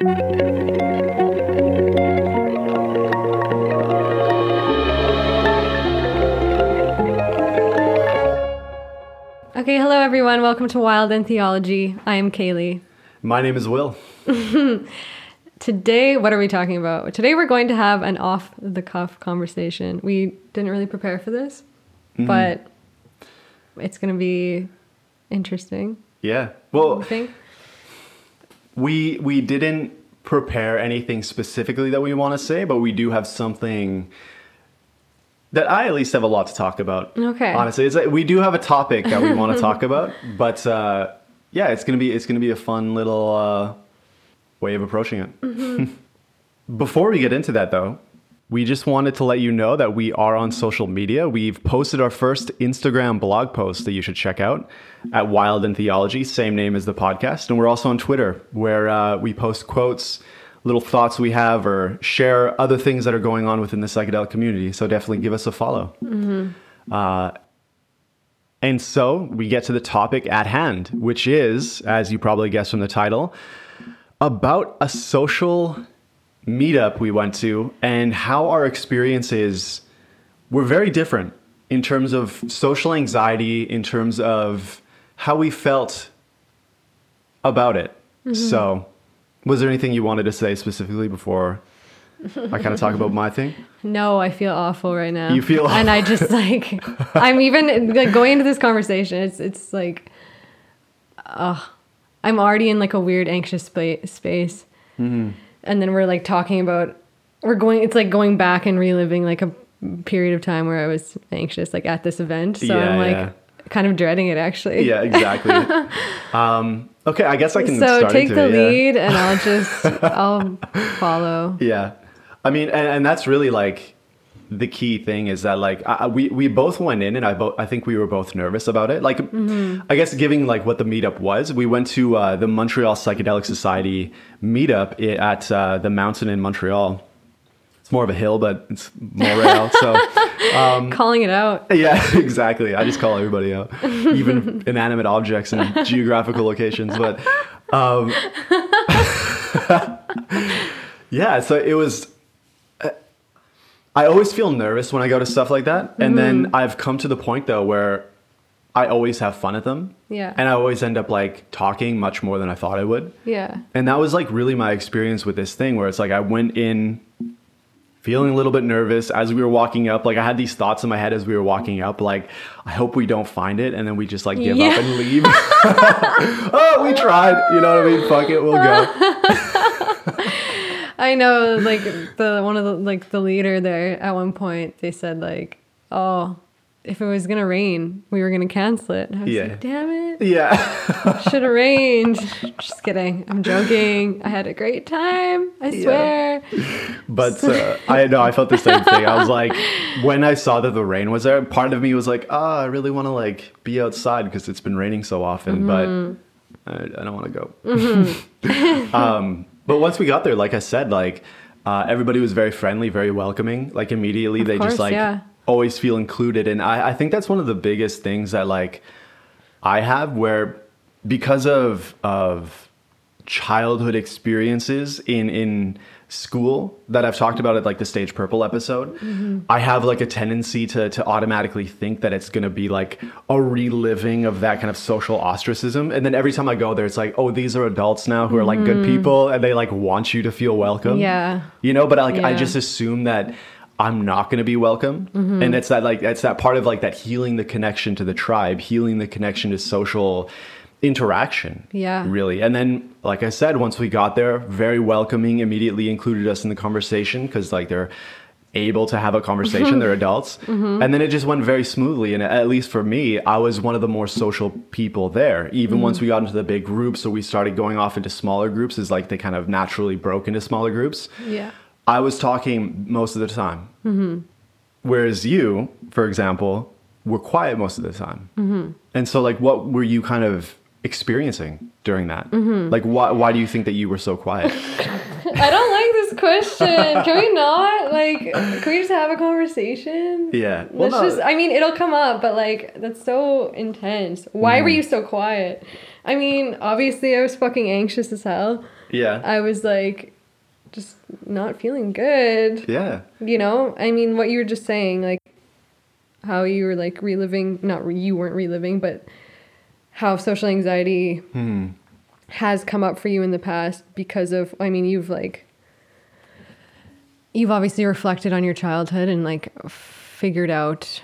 Okay, hello everyone. Welcome to Wild and Theology. I am Kaylee. My name is Will. Today, what are we talking about? Today, we're going to have an off the cuff conversation. We didn't really prepare for this, mm-hmm. but it's going to be interesting. Yeah. Well I Well, think. We we didn't prepare anything specifically that we want to say, but we do have something that I at least have a lot to talk about. Okay. Honestly, it's like we do have a topic that we want to talk about, but uh, yeah, it's gonna be it's gonna be a fun little uh, way of approaching it. Before we get into that, though, we just wanted to let you know that we are on social media. We've posted our first Instagram blog post that you should check out at Wild and Theology, same name as the podcast. And we're also on Twitter, where uh, we post quotes, little thoughts we have, or share other things that are going on within the psychedelic community. So definitely give us a follow. Uh, and so we get to the topic at hand, which is, as you probably guessed from the title, about a social meetup we went to and how our experiences were very different in terms of social anxiety, in terms of how we felt about it. So, was there anything you wanted to say specifically before I kind of talk about my thing? No, I feel awful right now. You feel awful. and I just like I'm even like going into this conversation. It's it's like, uh, I'm already in like a weird anxious spa- space, Mm-hmm. And then we're like talking about we're going. It's like going back and reliving like a period of time where I was anxious, like at this event. So Yeah, I'm like yeah. kind of dreading it actually. Yeah, exactly. um, okay, I guess I can So take the it, yeah. lead, and I'll just I'll follow. Yeah, I mean, and, and that's really like the key thing is that like I, we we both went in, and I both I think we were both nervous about it. Like, I guess giving like what the meetup was, we went to uh, the Montreal Psychedelic Society meetup at uh, the mountain in Montreal. It's more of a hill, but it's Montreal, so Calling it out. yeah, exactly. I just call everybody out, even inanimate objects and geographical locations. But um, yeah, so it was. I always feel nervous when I go to stuff like that, and then mm-hmm. I've come to the point though where I always have fun at them. Yeah. and I always end up like talking much more than I thought I would. Yeah. And that was like really my experience with this thing where it's like I went in feeling a little bit nervous as we were walking up. Like I had these thoughts in my head as we were walking up, like, I hope we don't find it. And then we just like give Yeah. up and leave. oh, we tried. You know what I mean? Fuck it, we'll go. I know, like the one of the like the leader there at one point they said like, oh, if it was gonna rain, we were gonna cancel it. And I was Yeah. like, damn it, Yeah. should have rained. Just kidding. I'm joking. I had a great time. I Yeah. swear. But uh, I know I felt the same thing. I was like, when I saw that the rain was there, part of me was like, oh, I really want to like be outside because it's been raining so often, Mm-hmm. but I, I don't want to go. um, but once we got there, like I said, like uh, everybody was very friendly, very welcoming. Like immediately, they course, just like yeah. always feel included, and I, I think that's one of the biggest things that like I have where because of of childhood experiences in in school that I've talked about at like the Stage Purple episode, Mm-hmm. I have like a tendency to to automatically think that it's gonna be like a reliving of that kind of social ostracism. And then every time I go there, it's like, oh, these are adults now who are like good people and they like want you to feel welcome. Mm-hmm. Yeah. You know, but like I just assume that I'm not going to be welcome. Mm-hmm. And it's that like it's that part of like that healing the connection to the tribe, healing the connection to social interaction. Yeah. Really. And then like I said, once we got there, very welcoming, immediately included us in the conversation cuz like they're able to have a conversation, they're adults. Mm-hmm. And then it just went very smoothly and at least for me, I was one of the more social people there. Even Mm-hmm. once we got into the big groups, so we started going off into smaller groups is like they kind of naturally broke into smaller groups. Yeah. I was talking most of the time. Whereas you, for example, were quiet most of the time. And so, like, what were you kind of experiencing during that? Like, why, why do you think that you were so quiet? I don't like this question. Can we not? Like, can we just have a conversation? yeah. Well, Let's no, just, I mean, it'll come up, but like, that's so intense. Why Mm-hmm. were you so quiet? I mean, obviously, I was fucking anxious as hell. Yeah. I was like just not feeling good. yeah. You know, I mean, what you were just saying, like how you were like reliving, not re- you weren't reliving, but how social anxiety Hmm. has come up for you in the past because of, I mean, you've like, you've obviously reflected on your childhood and like figured out.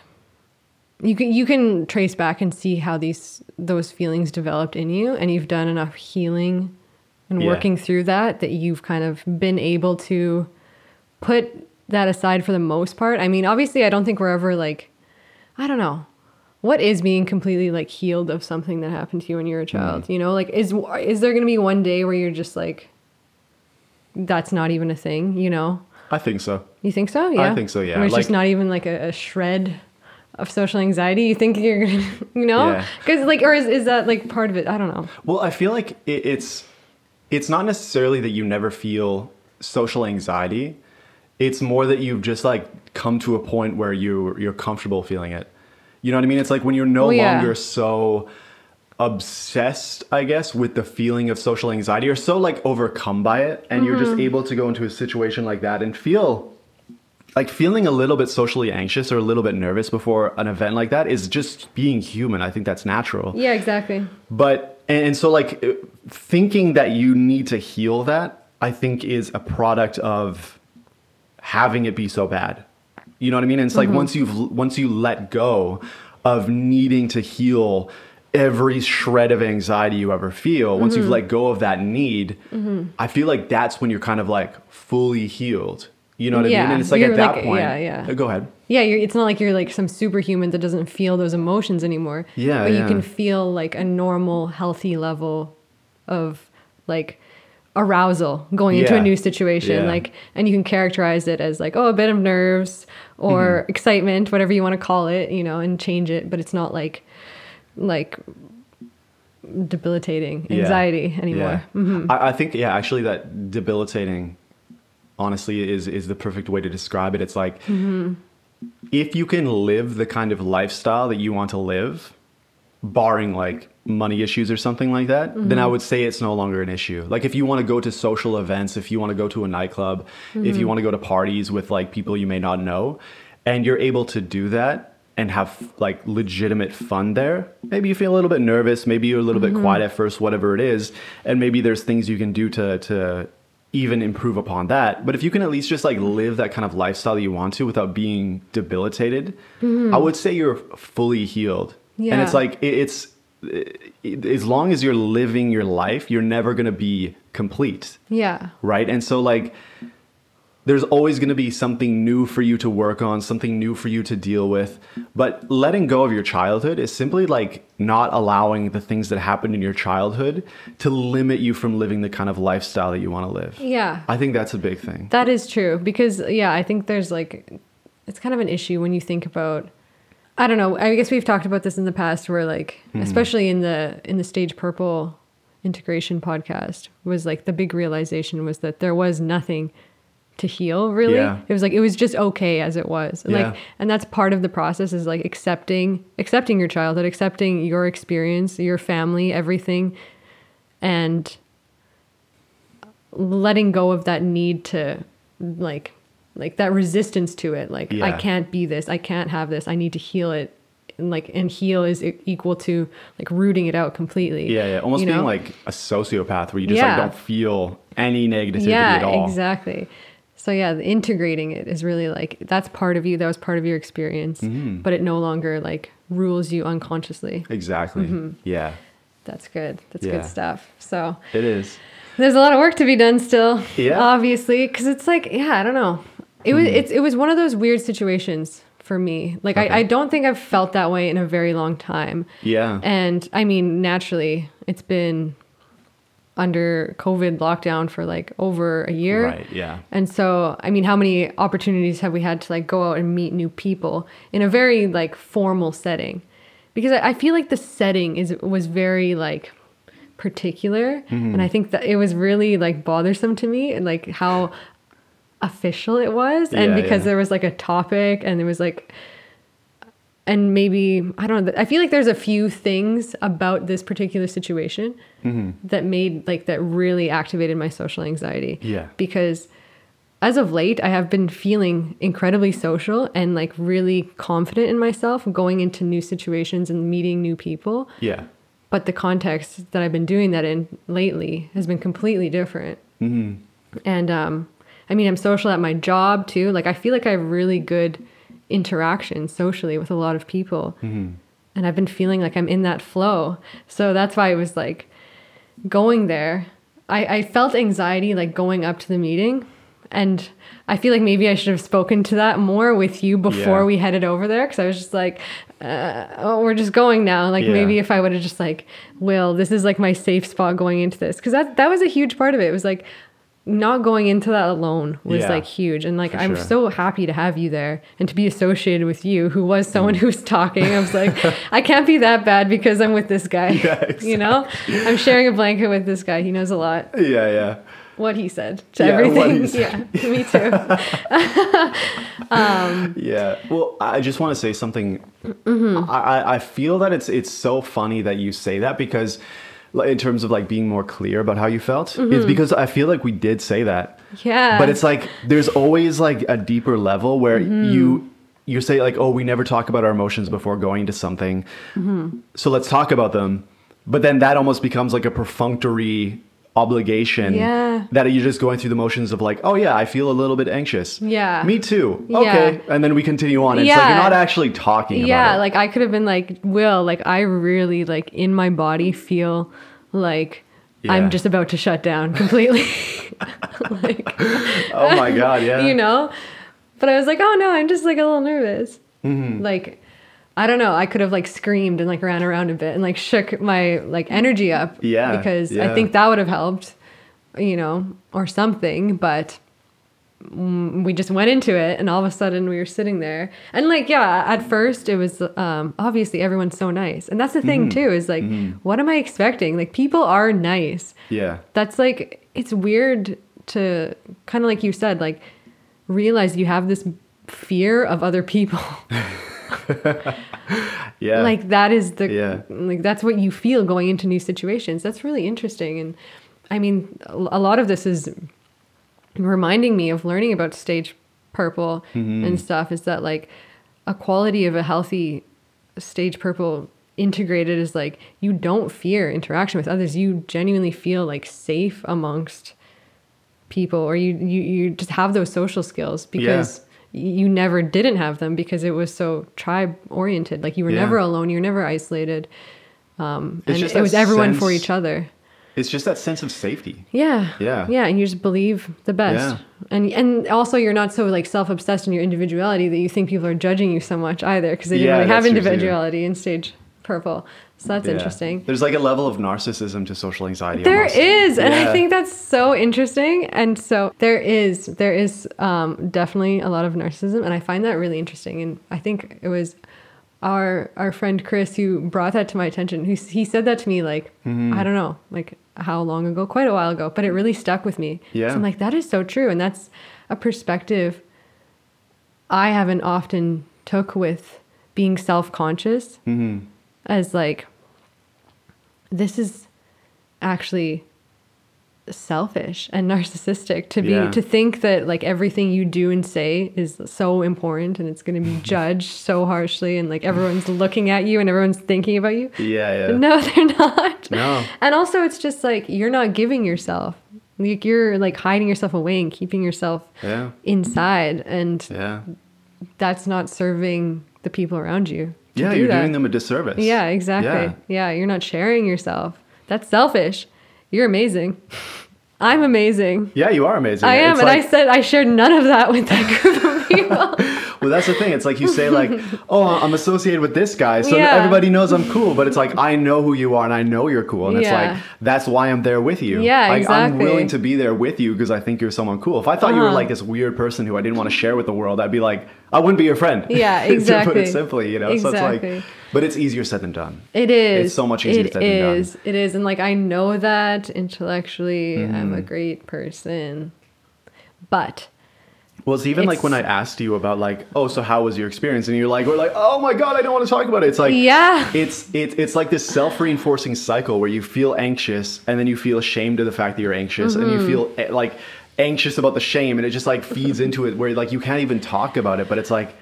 You can you can trace back and see how these those feelings developed in you, and you've done enough healing and Yeah. working through that that you've kind of been able to put that aside for the most part. I mean, obviously, I don't think we're ever like, I don't know, what is being completely like healed of something that happened to you when you were a child. Mm. You know, like is is there gonna be one day where you're just like, that's not even a thing. You know, I think so. you think so? Yeah, I think so, yeah. Where it's just not even like a, a shred of social anxiety. You think you're gonna, you know, Yeah. because like, or is is that like part of it? I don't know. Well, I feel like it, it's it's not necessarily that you never feel social anxiety. It's more that you've just like come to a point where you you're comfortable feeling it. You know what I mean? It's like when you're no Well, yeah. longer so obsessed, I guess, with the feeling of social anxiety or so like overcome by it and you're Mm-hmm. just able to go into a situation like that and feel like feeling a little bit socially anxious or a little bit nervous before an event like that is just being human. I think that's natural. Yeah, exactly. But and, and so like uh, thinking that you need to heal that, I think is a product of having it be so bad. You know what I mean? And it's like mm-hmm. once you've once you let go of needing to heal every shred of anxiety you ever feel, once you've mm-hmm. let go of that need, mm-hmm. I feel like that's when you're kind of like fully healed. You know what I mean? And it's like you're at that point. yeah, yeah. Go ahead. Yeah, you're, it's not like you're like some superhuman that doesn't feel those emotions anymore. Yeah, but you can feel like a normal, healthy level of like arousal going into a new situation. yeah. Like, and you can characterize it as like, oh, a bit of nerves or Mm-hmm. excitement, whatever you want to call it, you know, and change it. But it's not like, like debilitating Yeah. anxiety anymore. Mm-hmm. I, I think yeah, actually that debilitating honestly is is the perfect way to describe it. It's like Mm-hmm. if you can live the kind of lifestyle that you want to live, barring like money issues or something like that, then Mm-hmm. I would say it's no longer an issue. Like if you want to go to social events, if you want to go to a nightclub, if Mm-hmm. you want to go to parties with like people you may not know, and you're able to do that and have like legitimate fun there, maybe you feel a little bit nervous, maybe you're a little Mm-hmm. bit quiet at first, whatever it is, and maybe there's things you can do to to even improve upon that. But if you can at least just like live that kind of lifestyle that you want to without being debilitated, I would say you're fully healed. And it's like it, it's it, as long as you're living your life, you're never going to be complete, Yeah. right? And so like there's always going to be something new for you to work on, something new for you to deal with. But letting go of your childhood is simply like not allowing the things that happened in your childhood to limit you from living the kind of lifestyle that you want to live. Yeah. I think that's a big thing. That is true because yeah, I think there's like it's kind of an issue when you think about I don't know, I guess we've talked about this in the past where like Hmm. especially in the in the Stage Purple integration podcast was like the big realization was that there was nothing to heal really. Yeah. It was like it was just okay as it was. And Yeah. like and that's part of the process is like accepting accepting your childhood, accepting your experience, your family, everything and letting go of that need to like like that resistance to it like i can't be this i can't have this i need to heal it and like and heal is equal to like rooting it out completely Yeah, yeah. Almost you being know? like a sociopath where you just Yeah. like don't feel any negativity yeah at all. exactly so yeah the integrating it is really like that's part of you that was part of your experience Mm-hmm. but it no longer like rules you unconsciously Exactly. Yeah, that's good that's Yeah. good stuff so it is. There's a lot of work to be done still. Yeah. Obviously, because it's like, yeah, I don't know. It was it's it was one of those weird situations for me. Like Okay. I, I don't think I've felt that way in a very long time. Yeah. And I mean, naturally, it's been under COVID lockdown for like over a year. Right, yeah. And so, I mean, how many opportunities have we had to like go out and meet new people in a very like formal setting? Because I, I feel like the setting is was very like particular, Mm-hmm. and I think that it was really like bothersome to me, and like how official it was, and Yeah, because yeah. there was like a topic, and there was like and maybe I don't know. I feel like there's a few things about this particular situation Mm-hmm. that made like that really activated my social anxiety. Yeah. Because as of late, I have been feeling incredibly social and like really confident in myself going into new situations and meeting new people. Yeah. But the context that I've been doing that in lately has been completely different. Mm-hmm. And um, I mean, I'm social at my job too. Like, I feel like I have really good interaction socially with a lot of people. Mm-hmm. And I've been feeling like I'm in that flow. So that's why it was like going there. I, I felt anxiety like going up to the meeting. And I feel like maybe I should have spoken to that more with you before Yeah. we headed over there. Cause I was just like, uh, oh, we're just going now. Like Yeah. maybe if I would have just like, Will, this is like my safe spot going into this. Cause that, that was a huge part of it. It was like, not going into that alone was Yeah, like huge and like i'm sure. so happy to have you there and to be associated with you who was someone who was talking i was like i can't be that bad because i'm with this guy Yeah, you know i'm sharing a blanket with this guy he knows a lot Yeah, yeah. what he said to Yeah, everything said. yeah me too Yeah. Well, I just want to say something. Mm-hmm. I, I- feel that it's it's so funny that you say that because, in terms of like being more clear about how you felt, Mm-hmm. it's because I feel like we did say that. yeah But it's like there's always like a deeper level where Mm-hmm. you you say like, oh, we never talk about our emotions before going to something, Mm-hmm. so let's talk about them. But then that almost becomes like a perfunctory obligation Yeah. that you're just going through the motions of like, oh yeah, I feel a little bit anxious. Yeah. Me too. Yeah. Okay. And then we continue on. It's like you're not actually talking about yeah like i could have been like will like i really like in my body feel like Yeah. i'm just about to shut down completely like oh my god, yeah. you know but i was like oh no i'm just like a little nervous Mm-hmm. like i don't know i could have like screamed and like ran around a bit and like shook my like energy up Yeah, because i think that would have helped you know or something but we just went into it and all of a sudden we were sitting there. And like yeah at first it was um obviously everyone's so nice. And that's the thing Mm-hmm. too is like what am i expecting? Like people are nice. Yeah. that's like it's weird to kind of like you said like realize you have this fear of other people Yeah. like that is the Yeah. like that's what you feel going into new situations that's really interesting and i mean a lot of this is reminding me of learning about stage purple Mm-hmm. and stuff is that like a quality of a healthy stage purple integrated is like you don't fear interaction with others you genuinely feel like safe amongst people or you you, you just have those social skills because you never didn't have them because it was so tribe oriented like you were Yeah. never alone you were never isolated um and it was everyone for each other it's just that sense of safety. yeah Yeah. yeah and you just believe the best Yeah. and and also you're not so like self-obsessed in your individuality that you think people are judging you so much either because they didn't Yeah, really have that's true, too. individuality in stage purple so that's Yeah. interesting There's like a level of narcissism to social anxiety. There almost. is, and I think that's so interesting. And so there is, there is um, definitely a lot of narcissism, and I find that really interesting. And I think it was our our friend Chris who brought that to my attention. Who he said that to me like Mm-hmm. I don't know, like how long ago? Quite a while ago, but it really stuck with me. Yeah. so I'm like that is so true, and that's a perspective I haven't often took with being self conscious Mhm. as like this is actually selfish and narcissistic to be Yeah. to think that like everything you do and say is so important and it's going to be judged so harshly and like everyone's looking at you and everyone's thinking about you Yeah, yeah. no they're not No. and also it's just like you're not giving yourself like you're like hiding yourself away and keeping yourself Yeah. inside and Yeah. that's not serving the people around you Yeah, do you're that. doing them a disservice. Yeah, exactly. Yeah. you're not sharing yourself. That's selfish. You're amazing. I'm amazing. Yeah, you are amazing. I am, It's and like- I said I shared none of that with that group of people. Well, that's the thing. It's like you say, like, "Oh, I'm associated with this guy, so Yeah. everybody knows I'm cool." But it's like I know who you are, and I know you're cool, and it's like that's why I'm there with you. Yeah, like, I'm willing to be there with you because I think you're someone cool. If I thought you were Uh-huh. like this weird person who I didn't want to share with the world, I'd be like, I wouldn't be your friend. Yeah, to put it simply, you know. So it's Exactly. like, but it's easier said than done. It is. It's so much easier It said than done. is. It is, and like I know that intellectually, I'm Mm-hmm. a great person, but Well, it's even like when I asked you about like, oh, so how was your experience? And you're like, we're like, oh my god, I don't want to talk about it. It's like, Yeah. it's it's it's like this self-reinforcing cycle where you feel anxious and then you feel ashamed of the fact that you're anxious and Mm-hmm. you feel eh, like anxious about the shame and it just like feeds into it where like you can't even talk about it, but it's like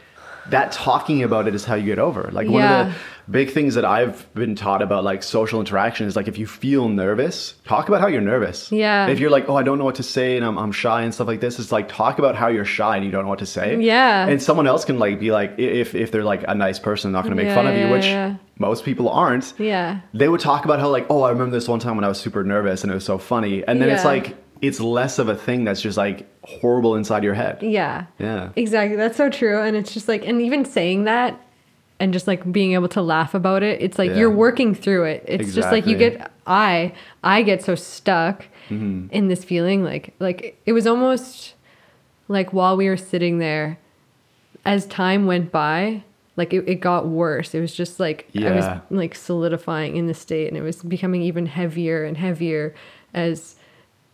that talking about it is how you get over. Like one of the big things that I've been taught about like social interaction is like if you feel nervous, talk about how you're nervous. Yeah. If you're like, oh, I don't know what to say and I'm, I'm shy and stuff like this, it's like talk about how you're shy and you don't know what to say. Yeah. And someone else can like be like, if if they're like a nice person, not going to make Yeah, fun of you, yeah, which yeah. most people aren't. Yeah. They would talk about how like, oh, I remember this one time when I was super nervous and it was so funny, and then it's like it's less of a thing that's just like horrible inside your head. Yeah. Yeah. Exactly. That's so true. And it's just like, and even saying that and just like being able to laugh about it, it's like Yeah. you're working through it. It's just like you get, I, I get so stuck Mm-hmm. in this feeling. Like, like it was almost like while we were sitting there, as time went by, like it, it got worse. It was just like I was like solidifying in the state and it was becoming even heavier and heavier as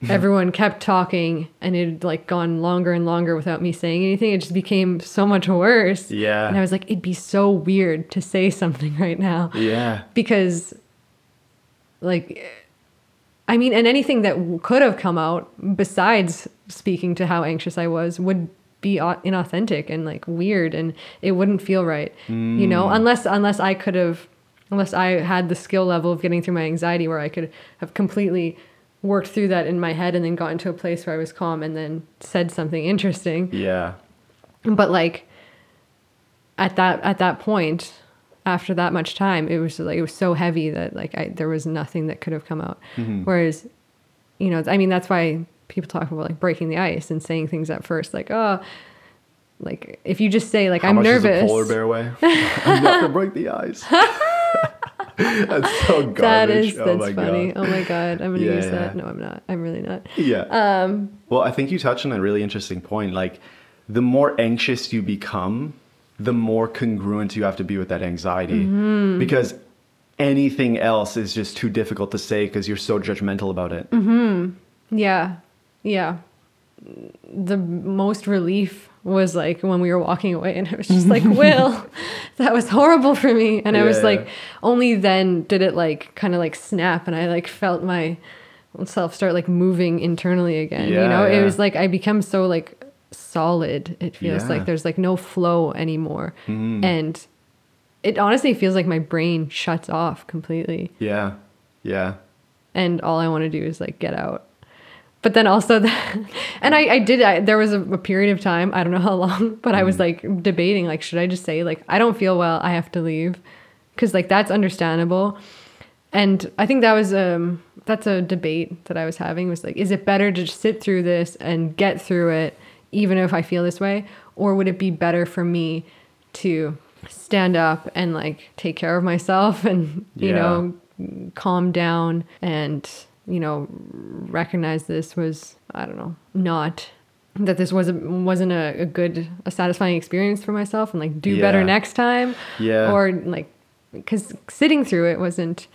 everyone kept talking and it had like gone longer and longer without me saying anything. It just became so much worse. Yeah. And I was like, it'd be so weird to say something right now Yeah. because like i mean and anything that could have come out besides speaking to how anxious i was would be inauthentic and like weird and it wouldn't feel right you know mm. unless unless i could have unless i had the skill level of getting through my anxiety where i could have completely worked through that in my head and then got into a place where i was calm and then said something interesting Yeah. but like at that at that point after that much time it was like it was so heavy that like I, there was nothing that could have come out mm-hmm. whereas you know i mean that's why people talk about like breaking the ice and saying things at first like oh like if you just say like How i'm nervous polar bear weigh? I'm not gonna break the ice. that's so garbage. that is oh that's funny god. oh my god i'm gonna Yeah, use yeah. that no i'm not i'm really not Yeah. um Well, I think you touched on a really interesting point. Like, the more anxious you become, the more congruent you have to be with that anxiety. Mm-hmm. Because anything else is just too difficult to say because you're so judgmental about it. Mm-hmm. Yeah. Yeah. The most relief was like when we were walking away and I was just like, Will, that was horrible for me. And I was Yeah. like, only then did it like kind of like snap and I like felt my self start like moving internally again. you Yeah, know, it was like I become so like solid. It feels Yeah. Like there's like no flow anymore. Mm-hmm. And it honestly feels like my brain shuts off completely Yeah. Yeah. and all I want to do is like get out. But then also, the, and I, I did. I, there was a, a period of time. I don't know how long, but I was like debating, like, should I just say like I don't feel well, I have to leave, because like that's understandable. And I think that was um that's a debate that I was having was like, is it better to just sit through this and get through it, even if I feel this way, or would it be better for me to stand up and like take care of myself and you Yeah. know calm down and you know recognize this was i don't know not that this wasn't wasn't a, a good a satisfying experience for myself and like do better next time Yeah. or like because sitting through it wasn't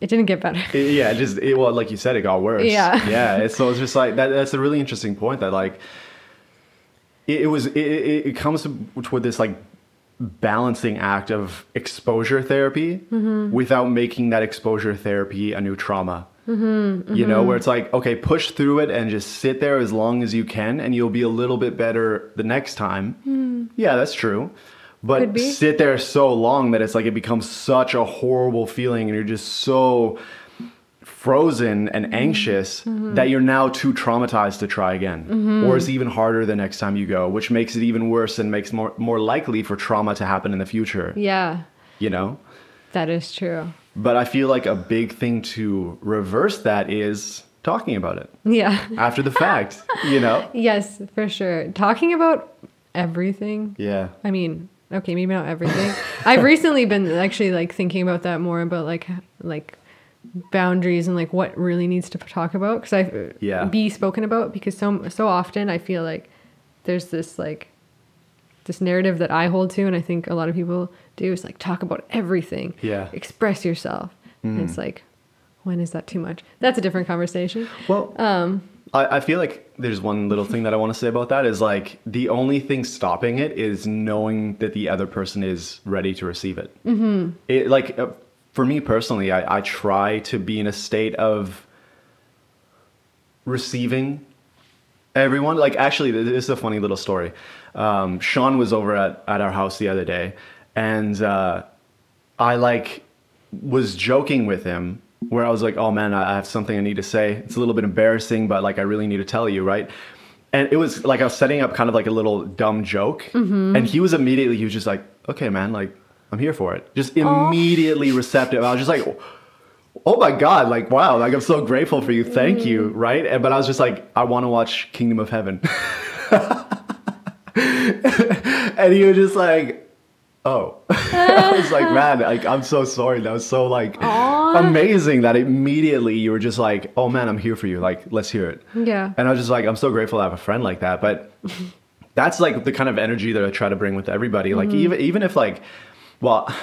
it didn't get better It- yeah, it just it, well, like you said, it got worse. Yeah. yeah. It's, so it's just like that. That's a really interesting point. That like it, it was. It, it, it comes with this like balancing act of exposure therapy mm-hmm. without making that exposure therapy a new trauma. Mm-hmm, you know, mm-hmm. where it's like, okay, push through it and just sit there as long as you can, and you'll be a little bit better the next time. Hmm. Yeah, that's true. But sit there so long that it's like it becomes such a horrible feeling, and you're just so frozen and mm-hmm, anxious that you're now too traumatized to try again. Or it's even harder the next time you go which makes it even worse and makes more more likely for trauma to happen in the future. Yeah. You know? That is true but i feel like a big thing to reverse that is talking about it. Yeah. After the fact you know? Yes for sure. Talking about everything? Yeah. I mean, okay, maybe not everything. I've recently been actually like thinking about that more about like like boundaries and like what really needs to talk about. Because I Yeah. be spoken about because so so often I feel like there's this like this narrative that I hold to and I think a lot of people do is like talk about everything. Yeah. Express yourself. And it's like when is that too much? That's a different conversation. well Um I, I feel like there's one little thing that I want to say about that is like the only thing stopping it is knowing that the other person is ready to receive it. Mm-hmm. It like uh, for me personally, I, I try to be in a state of receiving everyone. Like actually, this is a funny little story. Um, Sean was over at at our house the other day, and uh, I like was joking with him where I was like, "Oh man, I have something I need to say. It's a little bit embarrassing, but like I really need to tell you, right?" And it was like I was setting up kind of like a little dumb joke, and he was immediately he was just like, "Okay, man, like I'm here for it." Just immediately receptive. I was just like, "Oh my god, like wow, like I'm so grateful for you. Thank you." Right? And but I was just like, "I want to watch Kingdom of Heaven." and he was just like, "Oh." I was like, "Man, like I'm so sorry. That was so like amazing that immediately you were just like, "Oh man, I'm here for you. Like, let's hear it." Yeah. And I was just like, I'm so grateful to have a friend like that. But that's like the kind of energy that I try to bring with everybody. Like mm-hmm. even even if like, well,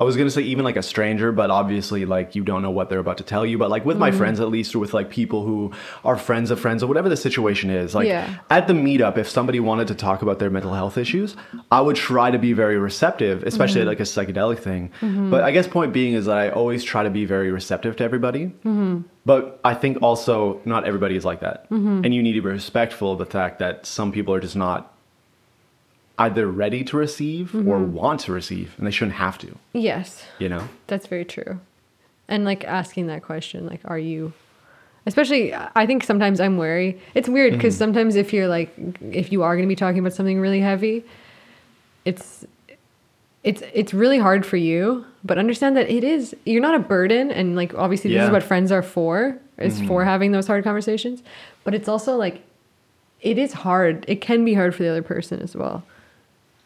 I was gonna say even like a stranger, but obviously like you don't know what they're about to tell you. But like with my mm-hmm. friends at least, or with like people who are friends of friends, or whatever the situation is. Like Yeah. at the meetup, if somebody wanted to talk about their mental health issues, I would try to be very receptive, especially at mm-hmm. like a psychedelic thing. Mm-hmm. But I guess point being is that I always try to be very receptive to everybody. But I think also not everybody is like that. And you need to be respectful of the fact that some people are just not either ready to receive or mm-hmm. want to receive, and they shouldn't have to, Yes. you know? That's very true. And like asking that question, like, are you, especially, I think sometimes I'm wary. It's weird because mm-hmm. sometimes if you're like, if you are going to be talking about something really heavy, it's, it's, it's really hard for you, but understand that it is, you're not a burden. And like, obviously, this Yeah. is what friends are for, is for mm-hmm. having those hard conversations. But it's also like, it is hard. It can be hard for the other person as well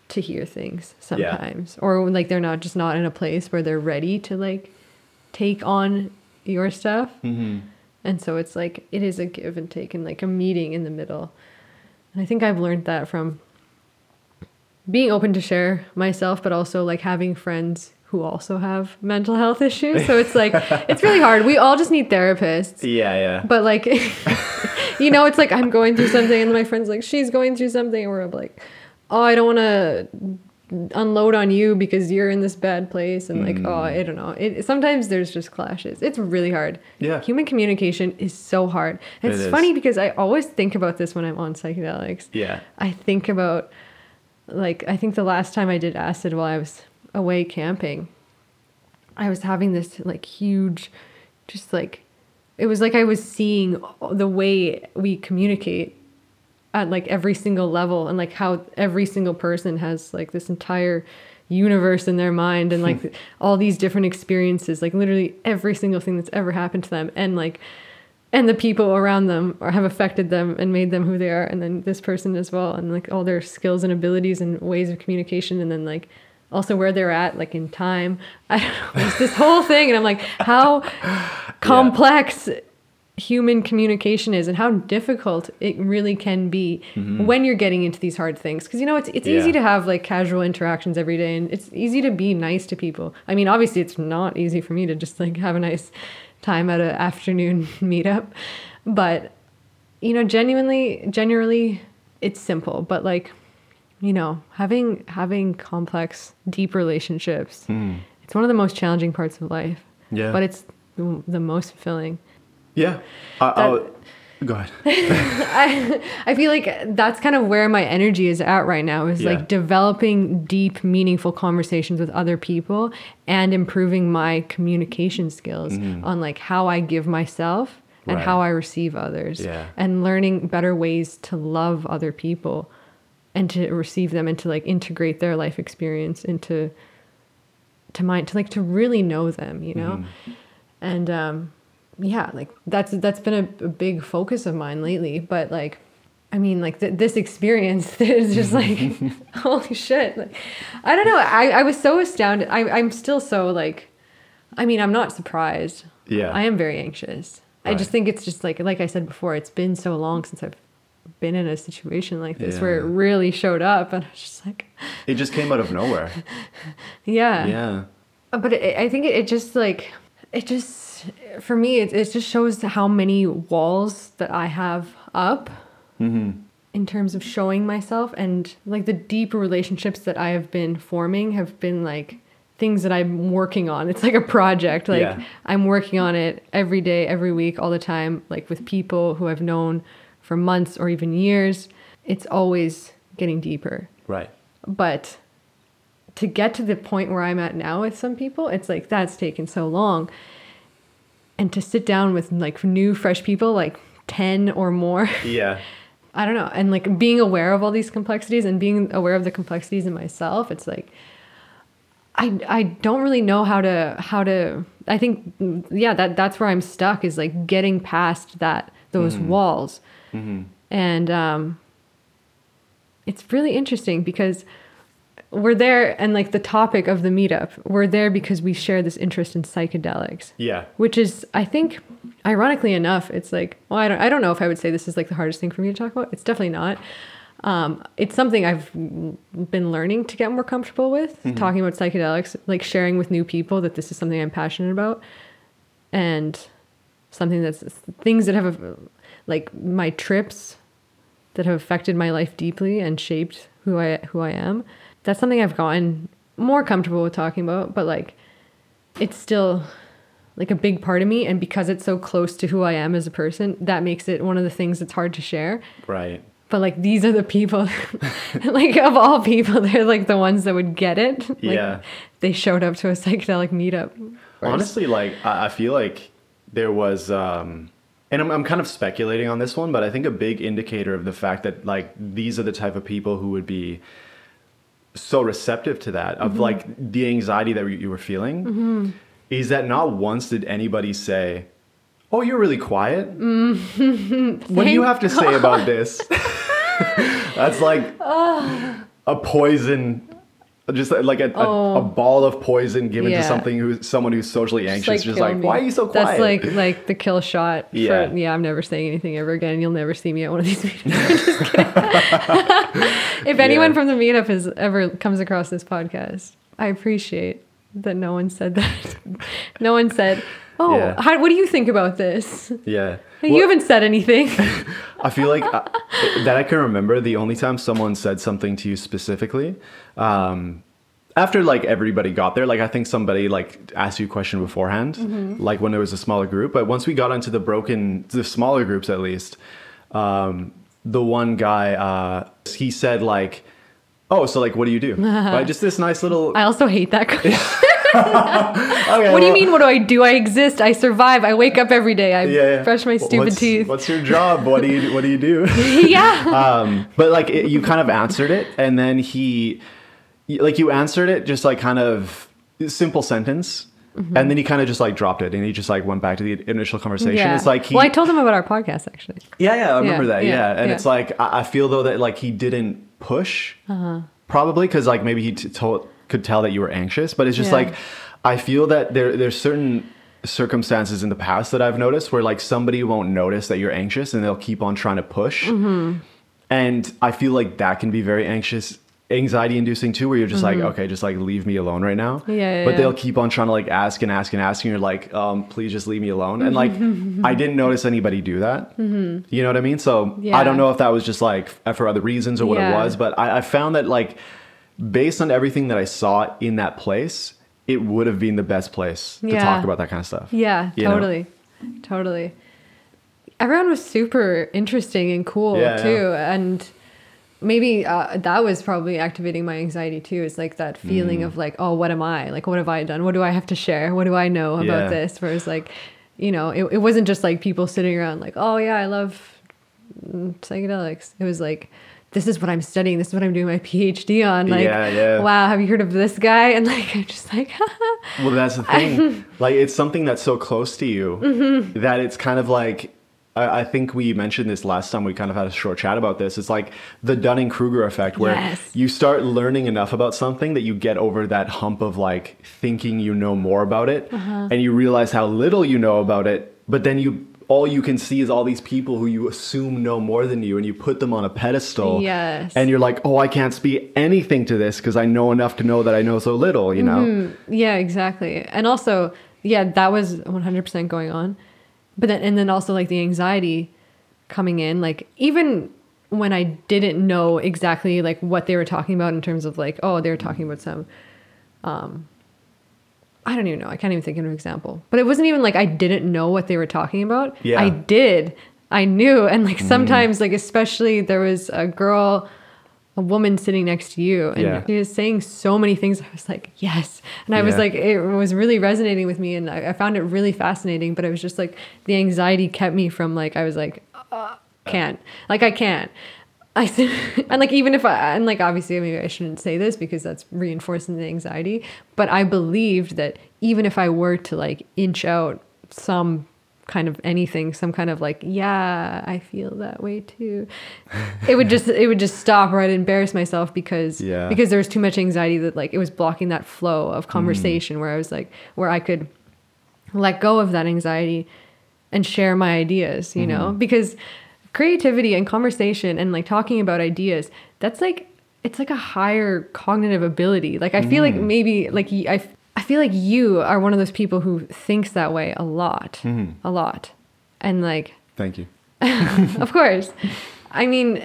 to hear things sometimes. Or like they're not just not in a place where they're ready to like take on your stuff. Mm-hmm. and so it's like it is a give and take and like a meeting in the middle. And i think i've learned that from being open to share myself but also like having friends who also have mental health issues. So it's like it's really hard. We all just need therapists. Yeah, yeah. but like you know it's like i'm going through something and my friend's like she's going through something and we're like oh i don't want to unload on you because you're in this bad place and like oh mm. i don't know it sometimes there's just clashes it's really hard Yeah. human communication is so hard It it's is. funny because i always think about this when i'm on psychedelics Yeah. i think about like i think the last time i did acid while i was away camping i was having this like huge just like it was like i was seeing the way we communicate at like every single level and like how every single person has like this entire universe in their mind and like all these different experiences like literally every single thing that's ever happened to them. And like and the people around them or have affected them and made them who they are. And then this person as well and like all their skills and abilities and ways of communication. And then like also where they're at like in time. I don't know it's this whole thing. And i'm like how complex human communication is and how difficult it really can be mm-hmm. when you're getting into these hard things. Because you know it's it's easy to have like casual interactions every day and it's easy to be nice to people. I mean obviously it's not easy for me to just like have a nice time at an afternoon meetup but you know genuinely generally it's simple. But like you know having having complex deep relationships hmm. it's one of the most challenging parts of life. Yeah. but it's the the most fulfilling Yeah. I, I'll, go ahead. I, I feel like that's kind of where my energy is at right now is Yeah. like developing deep meaningful conversations with other people and improving my communication skills on like how I give myself and. Right. how I receive others Yeah. and learning better ways to love other people and to receive them and to like integrate their life experience into to mine to like to really know them you know Mm-hmm. and um yeah like that's that's been a, a big focus of mine lately but like i mean like th- this experience is just like holy shit like, i don't know I, I was so astounded I, i'm still so like i mean i'm not surprised Yeah. i am very anxious i just think it's just like like i said before it's been so long since i've been in a situation like this where it really showed up and i was just like It just came out of nowhere. yeah Yeah. But it, I think it, it just like it just for me it, it just shows how many walls that i have up mm-hmm. in terms of showing myself and like the deeper relationships that i have been forming have been like things that i'm working on it's like a project like Yeah. i'm working on it every day every week all the time like with people who i've known for months or even years it's always getting deeper Right. but to get to the point where I'm at now with some people, it's like that's taken so long. And to sit down with like new, fresh people, like 10 or more, Yeah. I don't know. And like being aware of all these complexities and being aware of the complexities in myself, it's like, I, I don't really know how to, how to, I think, yeah, that, that's where I'm stuck is like getting past that, those walls. And, um, it's really interesting because we're there and like the topic of the meetup we're there because we share this interest in psychedelics Yeah. which is i think ironically enough it's like well i don't, I don't know if i would say this is like the hardest thing for me to talk about it's definitely not um, it's something i've been learning to get more comfortable with talking about psychedelics like sharing with new people that this is something i'm passionate about and something that's things that have like my trips that have affected my life deeply and shaped who I who I am. That's something I've gotten more comfortable with talking about, but like it's still like a big part of me and because it's so close to who I am as a person, that makes it one of the things that's hard to share. Right. But like these are the people like of all people, they're like the ones that would get it. Like, Yeah. They showed up to a psychedelic meetup. Honestly, like I, I feel like there was, um, and I'm, I'm kind of speculating on this one, but I think a big indicator of the fact that like these are the type of people who would be so receptive to that of like the anxiety that you were feeling is that not once did anybody say, "Oh, you're really quiet." what do you have to say about this? That's like a poison. Just uh, like a, a, a oh. ball of poison given to Oh. Something who's someone who's socially anxious. Just like, me. why are you so quiet? That's like like the kill shot. For, Yeah. yeah. I'm never saying anything ever again. You'll never see me at one of these meetings. Just if anyone Yeah. from the meetup has ever comes across this podcast, I appreciate that no one said that. no one said, "Oh, Yeah. how, what do you think about this?" yeah. Hey, Well, you haven't said anything. I feel like uh, that I can remember the only time someone said something to you specifically. Um, after like everybody got there, like I think somebody like asked you a question beforehand, Mm-hmm. like when there was a smaller group. But once we got into the broken, the smaller groups at least, um, the one guy, uh, he said like, "Oh, so like, what do you do?" right, just this nice little. I also hate that question. Okay, what do you well, mean? What do I do? I exist. I survive. I wake up every day. I Yeah, yeah. brush my stupid what's, teeth. What's your job? What do you What do you do? yeah. um, but like it, you kind of answered it and then he like you answered it just like kind of simple sentence and then he kind of just like dropped it and he just like went back to the initial conversation yeah. it's like he well, I told him about our podcast actually. yeah yeah i remember Yeah, that yeah, yeah, and it's like I, I feel though that like he didn't push Uh-huh. probably because like maybe he t- told could tell that you were anxious but it's just Yeah. like i feel that there there's certain circumstances in the past that i've noticed where like somebody won't notice that you're anxious and they'll keep on trying to push Mm-hmm. and i feel like that can be very anxious anxiety inducing too where you're just like okay just like leave me alone right now Mm-hmm. Yeah, yeah, but yeah. they'll keep on trying to like ask and ask and ask and you're like um please just leave me alone and like i didn't notice anybody do that you know what i mean so i Mm-hmm. Don't know if that was just like for other reasons or what Yeah. it was but I, I found that like based on everything that i saw in that place it would have been the best place to Yeah. talk about that kind of stuff Yeah, You know? totally. Totally. Everyone was super interesting and cool Yeah, too. And maybe uh, that was probably activating my anxiety too. It's like that feeling Mm. of like, oh, what am I? Like, what have I done? What do I have to share? What do I know about Yeah. this? Whereas, like, you know, it, it wasn't just like people sitting around like, oh, yeah, I love psychedelics. It was like, this is what I'm studying. This is what I'm doing my PhD on. Like, Yeah, yeah. wow, have you heard of this guy? And like, I'm just like, Well, that's the thing. like, it's something that's so close to you Mm-hmm. that it's kind of like. I I think we mentioned this last time. We kind of had a short chat about this. It's like the Dunning Kruger effect, where Yes. you start learning enough about something that you get over that hump of like thinking you know more about it, Uh-huh. and you realize how little you know about it. But then you all you can see is all these people who you assume know more than you, and you put them on a pedestal. Yes. And you're like, oh, I can't speak anything to this because I know enough to know that I know so little. You know. Yeah, exactly. And also yeah, that was 100% going on. But then, and then also like the anxiety coming in, like even when I didn't know exactly like what they were talking about in terms of like, oh, they were talking about some, um, I don't even know. I can't even think of an example. But it wasn't even like I didn't know what they were talking about. Yeah. I did. I knew. And like sometimes, like especially there was a girl, a woman sitting next to you, and Yeah. she was saying so many things. I was like, yes. And I was like, it was really resonating with me, and I, I found it really fascinating. But it was just like the anxiety kept me from like I was like, uh, can't, like I can't. I said, and like even if I and like obviously maybe I shouldn't say this because that's reinforcing the anxiety, but I believed that even if I were to like inch out some kind of anything, some kind of like yeah, I feel that way too, it would just it would just stop or I'd embarrass myself because Yeah. because there was too much anxiety that like it was blocking that flow of mm. conversation where I was like where I could let go of that anxiety and share my ideas, you know? Mm-hmm. Because creativity and conversation and like talking about ideas, that's like it's like a higher cognitive ability. Like I feel like maybe like I I feel like you are one of those people who thinks that way a lot. A lot. And like Thank you. of course. I mean,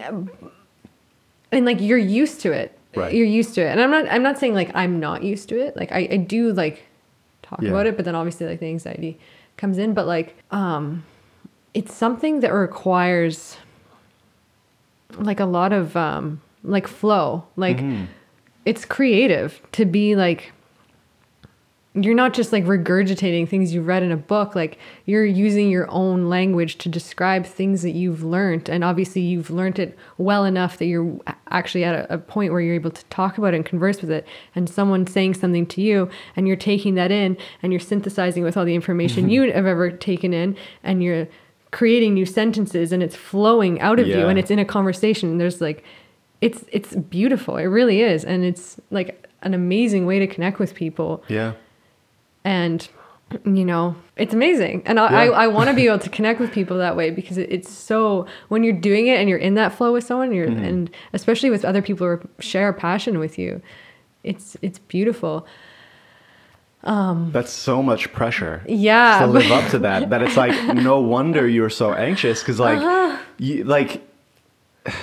and like you're used to it. Right. You're used to it. And I'm not I'm not saying like I'm not used to it. Like I, I do like talk Yeah. about it, but then obviously like the anxiety comes in. But like um it's something that requires like a lot of um like flow. Like Mm-hmm. it's creative to be like you're not just like regurgitating things you've read in a book like you're using your own language to describe things that you've learned and obviously you've learned it well enough that you're actually at a, a point where you're able to talk about it and converse with it and someone saying something to you and you're taking that in and you're synthesizing with all the information you have ever taken in and you're creating new sentences and it's flowing out of you and it's in a conversation. There's like it's it's beautiful. It really is. And it's like an amazing way to connect with people. Yeah. and you know it's amazing. And i Yeah. i, I want to be able to connect with people that way because it, it's so when you're doing it and you're in that flow with someone you're Mm-hmm. and especially with other people who share a passion with you it's it's beautiful That's so much pressure. Yeah, To live up to that. That it's like no wonder you're so anxious because like Uh-huh. you like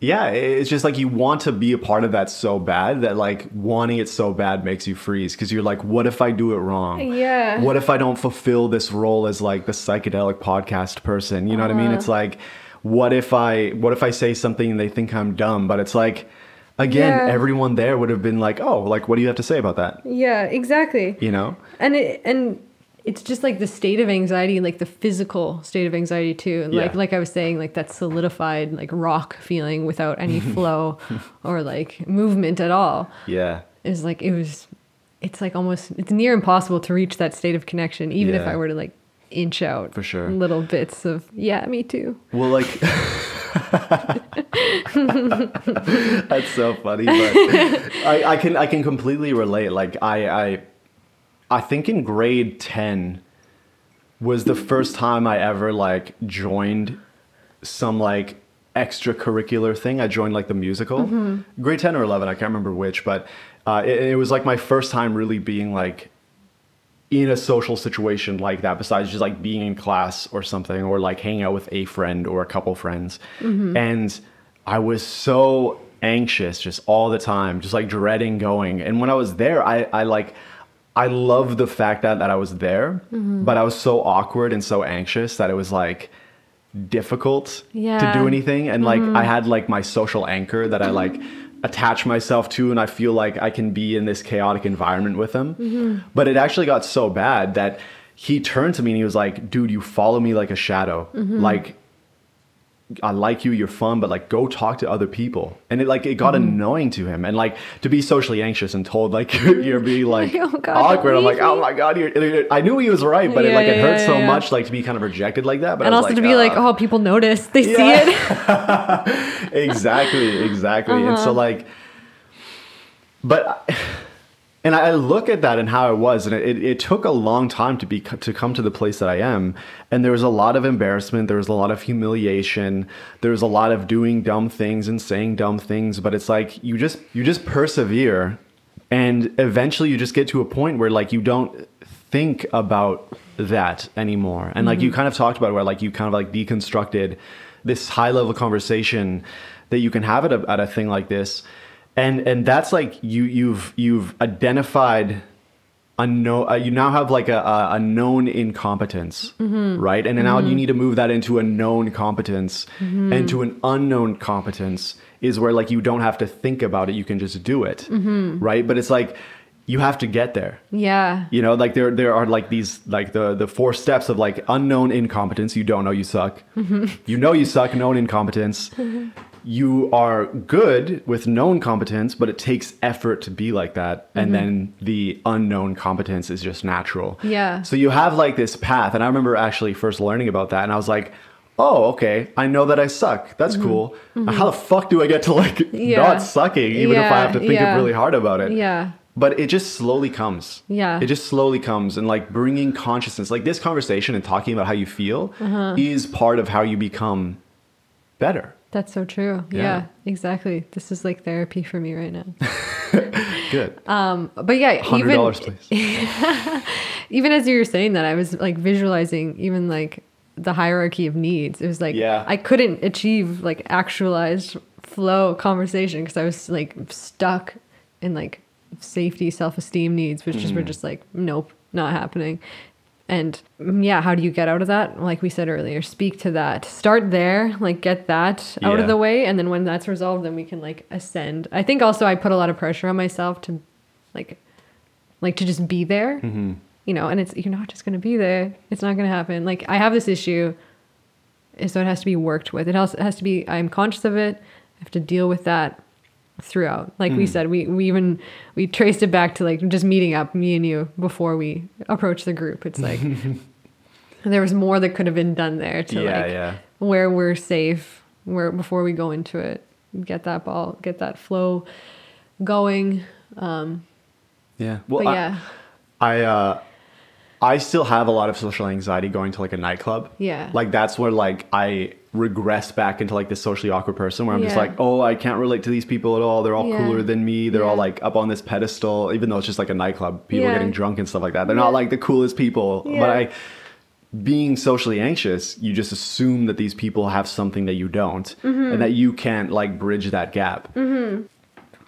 yeah, it's just like you want to be a part of that so bad that like wanting it so bad makes you freeze because you're like, what if I do it wrong? Yeah. What if I don't fulfill this role as like the psychedelic podcast person? You know what I mean? Uh-huh. It's like, what if I what if I say something and they think I'm dumb? But it's like, again, Yeah. everyone there would have been like, oh, like what do you have to say about that? yeah exactly You know? and it and it's just like the state of anxiety like the physical state of anxiety too and like Yeah. like i was saying like that solidified like rock feeling without any flow or like movement at all Yeah. is like it was it's like almost it's near impossible to reach that state of connection even if i were to like inch out For sure. little bits of yeah me too Well, like that's so funny, but I, I can I can completely relate. Like I I I think in grade ten was the first time I ever like joined some like extracurricular thing. I joined like the musical, grade ten or eleven. I can't remember which, but uh, it, it was like my first time really being like in a social situation like that besides just like being in class or something or like hanging out with a friend or a couple friends. Mm-hmm. And i was so anxious just all the time just like dreading going. And when i was there i i like i love the fact that that i was there mm-hmm. but i was so awkward and so anxious that it was like difficult to do anything. And like i mm-hmm. had like my social anchor that i like attach myself to and i feel like i can be in this chaotic environment with him. Mm-hmm. But it actually got so bad that he turned to me and he was like dude you follow me like a shadow. Mm-hmm. Like I like you, you're fun, but like go talk to other people. And it like it got annoying to him. And like to be socially anxious and told like you're being like Oh, God, awkward. I'm like, oh my god, you're, I knew he was right, but it Yeah, like it yeah, hurt yeah, so much like to be kind of rejected like that. But and I also like, to be like "Ah." oh people notice they see it exactly, exactly. And Uh-huh. so like, but, and I look at that and how I was, and it, it took a long time to be to come to the place that I am. And there was a lot of embarrassment. There was a lot of humiliation. There was a lot of doing dumb things and saying dumb things. But it's like you just you just persevere, and eventually you just get to a point where like you don't think about that anymore. And like you mm-hmm. kind of talked about where like you kind of like deconstructed this high level conversation that you can have at a, at a thing like this. And and that's like you you've you've identified a no, uh, you now have like a, a, a known incompetence, mm-hmm. right? And then now you mm-hmm. need to move that into a known competence mm-hmm. and to an unknown competence is where like you don't have to think about it, you can just do it, right? But it's like you have to get there. Yeah. You know, like there there are like these like the the four steps of like unknown incompetence. You don't know you suck. You know you suck. Known incompetence. You are good with known competence, but it takes effort to be like that. And then the unknown competence is just natural. Yeah. So you have like this path, and I remember actually first learning about that, and I was like. Oh, okay. I know that I suck. That's cool. Now, How the fuck do I get to like Mm-hmm. Yeah. not sucking, even if I have to think yeah. really hard about it? Yeah. but it just slowly comes Yeah. it just slowly comes and like bringing consciousness like this conversation and talking about how you feel Uh-huh. is part of how you become better That's so true. Yeah. Yeah. exactly. This is like therapy for me right now. good Um, but yeah, hundred even dollars please even as you were saying that, I was like visualizing even like the hierarchy of needs. It was like Yeah. I couldn't achieve like actualized flow conversation because I was like stuck in like safety, self esteem needs, which just were just like nope, not happening. And mm, yeah, how do you get out of that? Like we said earlier, speak to that. Start there, like get that out Yeah. of the way, and then when that's resolved, then we can like ascend. I think also I put a lot of pressure on myself to like like to just be there Mm-hmm. you know and it's you're not just going to be there it's not going to happen like i have this issue so it has to be worked with it has, it has to be i'm conscious of it i have to deal with that throughout. Like we said we, we even we traced it back to like just meeting up me and you before we approached the group. It's like there was more that could have been done there to yeah like yeah. where we're safe where before we go into it get that ball get that flow going um yeah. Well I- yeah. I uh I still have a lot of social anxiety going to like a nightclub. Yeah. Like that's where like I regress back into like this socially awkward person where I'm just like, oh, I can't relate to these people at all. They're all Yeah. cooler than me. They're all like up on this pedestal, even though it's just like a nightclub. People Yeah. getting drunk and stuff like that. They're Yeah. not like the coolest people. Yeah. But I being socially anxious, you just assume that these people have something that you don't Mm-hmm. and that you can't like bridge that gap.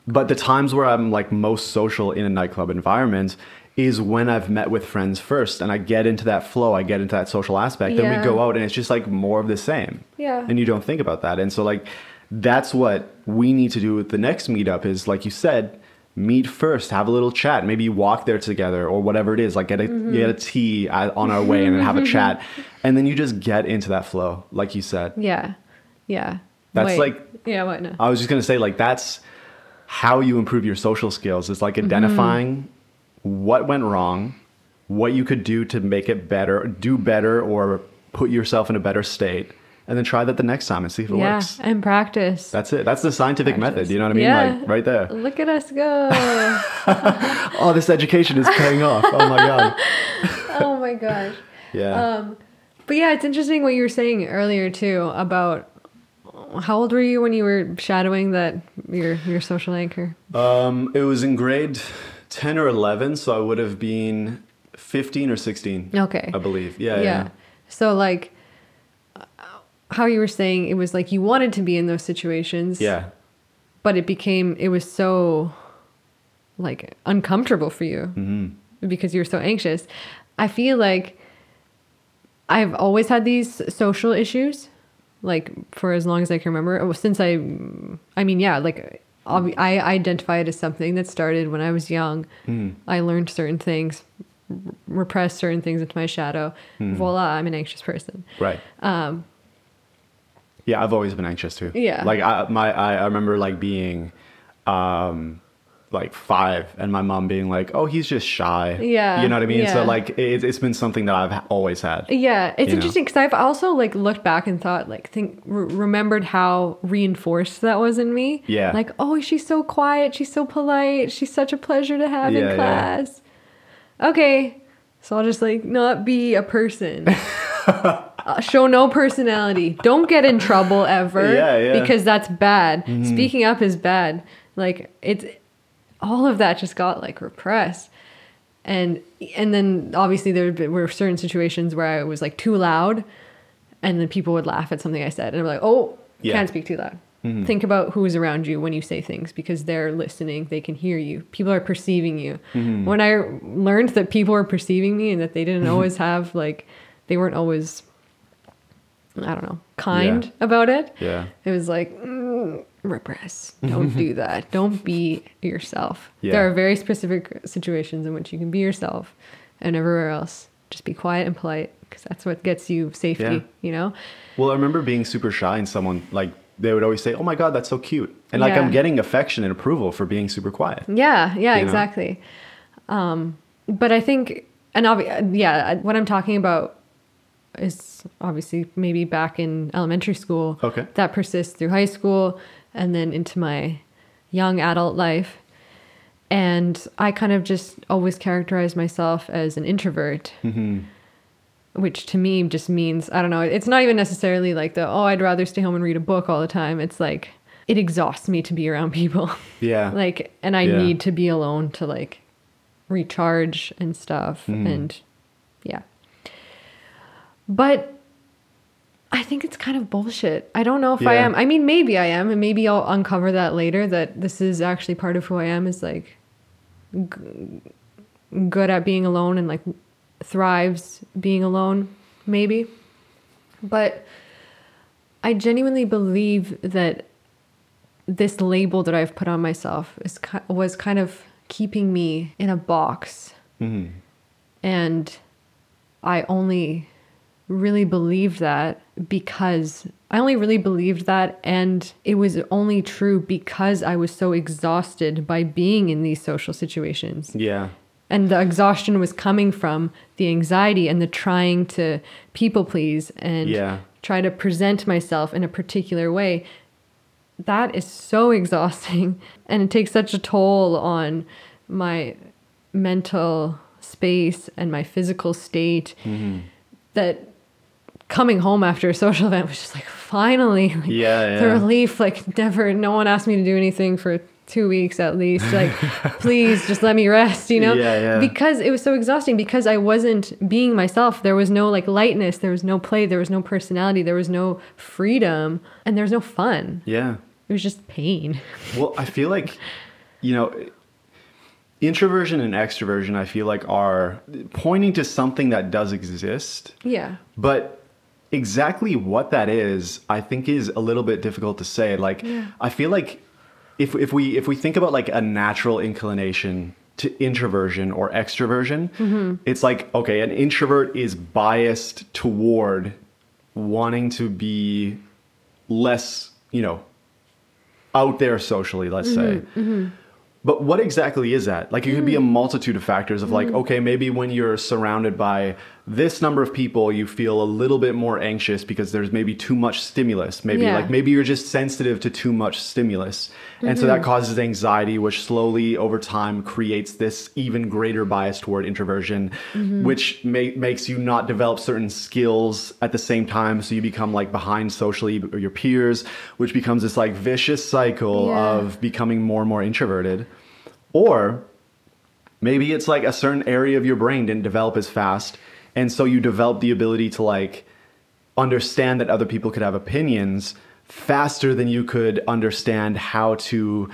But the times where I'm like most social in a nightclub environment is when I've met with friends first and I get into that flow, I get into that social aspect, then we go out and it's just like more of the same. Yeah. And you don't think about that. And so like that's what we need to do with the next meetup is like you said, meet first, have a little chat, maybe walk there together or whatever it is, like get a Mm-hmm. get a tea on our way and then have a chat. And then you just get into that flow, like you said. Yeah. Yeah. That's Wait. like- Yeah, what no. I was just gonna say, like, that's how you improve your social skills. It's like Mm-hmm. What went wrong, what you could do to make it better, do better, or put yourself in a better state, and then try that the next time and see if it yeah, works. and practice. That's it. That's the scientific method. You know what I mean? Yeah. Like right there. Look at us go. Oh, this education is paying off. Oh my god. oh my gosh. Yeah. Um, but yeah, it's interesting what you were saying earlier too about how old were you when you were shadowing that your your social anchor? Um, it was in grade ten or eleven, so I would have been fifteen or sixteen. Okay. I believe. Yeah. yeah. Yeah. So like how you were saying it was like you wanted to be in those situations. Yeah. But it became it was so like uncomfortable for you Mm-hmm. because you were so anxious. I feel like I've always had these social issues, like for as long as I can remember. Since I, I mean, yeah, like I identify it as something that started when I was young. I learned certain things, repressed certain things into my shadow. Voila, I'm an anxious person. Right. Um, Yeah, I've always been anxious too. Yeah. Like I my I, I remember like being um like five and my mom being like, "Oh, he's just shy." Yeah, You know what I mean? So like it, it's been something that I've always had. Yeah, it's interesting because I've also like looked back and thought like think re- remembered how reinforced that was in me. Yeah. Like oh, she's so quiet, she's so polite, she's such a pleasure to have Yeah, yeah. in class. Okay, so I'll just like not be a person. Uh, show no personality. Don't get in trouble ever. Yeah, Mm-hmm. yeah. Because that's bad. Speaking up is bad. Like it's all of that just got like repressed. and and then obviously there were certain situations where I was like too loud, and then people would laugh at something I said, and I'm like, oh, Yeah. can't speak too loud. Think about who is around you when you say things because they're listening, they can hear you. People are perceiving you. When I learned that people were perceiving me and that they didn't always have like they weren't always I don't know, kind Yeah. about it. Yeah. It was like mm, repress. Don't do that. Don't be yourself. Yeah. There are very specific situations in which you can be yourself, and everywhere else, just be quiet and polite because that's what gets you safety. Yeah. You know. Well, I remember being super shy and someone like they would always say, "Oh my god, that's so cute," and like Yeah. I'm getting affection and approval for being super quiet. Yeah, yeah, exactly. Um, but I think, and obvi- yeah, what I'm talking about is obviously maybe back in elementary school. Okay. That persists through high school and then into my young adult life. And I kind of just always characterize myself as an introvert. Which to me just means, I don't know, it's not even necessarily like the, oh, I'd rather stay home and read a book all the time. It's like, it exhausts me to be around people. Yeah. like and i Yeah. need to be alone to like recharge and stuff Mm-hmm. and yeah but i think it's kind of bullshit. I don't know if i am. I mean maybe i am and maybe i'll uncover that later that this is actually part of who i am is like g- good at being alone and like thrives being alone maybe. But i genuinely believe that this label that I've put on myself is was kind of keeping me in a box, Mhm. and I only really believed that because I only really believed that, and it was only true because I was so exhausted by being in these social situations. Yeah. And the exhaustion was coming from the anxiety and the trying to people please and Yeah. try to present myself in a particular way. That is so exhausting. And it takes such a toll on my mental space and my physical state mm-hmm. that coming home after a social event was just like finally like, Yeah, the relief like never no one asked me to do anything for two weeks at least like please just let me rest you know? Yeah, yeah. because it was so exhausting because i wasn't being myself there was no like lightness there was no play there was no personality there was no freedom and there was no fun. Yeah. it was just pain. Well, I feel like, you know, introversion and extroversion, I feel like are pointing to something that does exist, yeah. But exactly what that is, I think is a little bit difficult to say. Like, Yeah. I feel like if, if we if we think about like a natural inclination to introversion or extroversion, Mm-hmm. it's like okay, an introvert is biased toward wanting to be less, you know, out there socially, let's mm-hmm. say. Mm-hmm. But what exactly is that? Like, it could be a mm. multitude of factors of like, mm-hmm. okay, maybe when you're surrounded by this number of people, you feel a little bit more anxious because there's maybe too much stimulus. Maybe Yeah. like, maybe you're just sensitive to too much stimulus. And so that mm-hmm. causes anxiety, which slowly over time creates this even greater bias toward introversion, mm-hmm. which ma- makes you not develop certain skills at the same time. So you become like behind socially or your peers, which becomes this like vicious cycle Yeah. of becoming more and more introverted. Or maybe it's like a certain area of your brain didn't develop as fast. And so you develop the ability to like understand that other people could have opinions faster than you could understand how to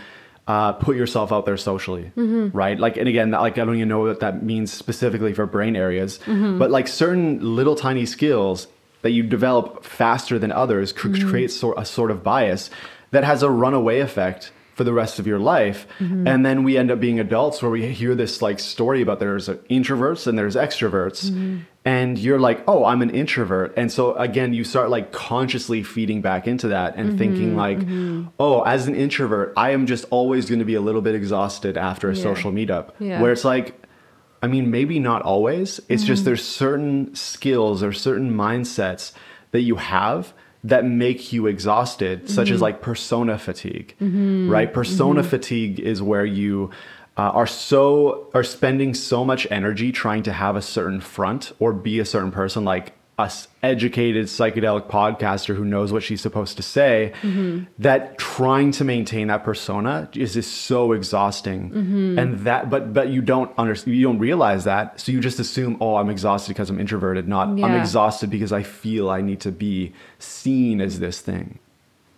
uh, put yourself out there socially, mm-hmm. right? Like, and again, like I don't even know what that means specifically for brain areas, mm-hmm. but like certain little tiny skills that you develop faster than others cr- mm-hmm. creates sort a sort of bias that has a runaway effect for the rest of your life. Mm-hmm. And then we end up being adults where we hear this like story about there's introverts and there's extroverts. Mm-hmm. And you're like, oh, I'm an introvert. And so again, you start like consciously feeding back into that and mm-hmm. thinking like, oh, as an introvert, I am just always going to be a little bit exhausted after a Yeah. social meetup. Yeah. Where it's like, I mean, maybe not always. It's just there's certain skills or certain mindsets that you have that make you exhausted, such as mm-hmm. like persona fatigue, mm-hmm. right? Persona mm-hmm. fatigue is where you uh, are so are spending so much energy trying to have a certain front or be a certain person, like a educated psychedelic podcaster who knows what she's supposed to say that trying to maintain that persona is just so exhausting. Mm-hmm. And that but but you don't understand you don't realize that. So you just assume oh i'm exhausted because i'm introverted not i'm exhausted because i feel i need to be seen as this thing.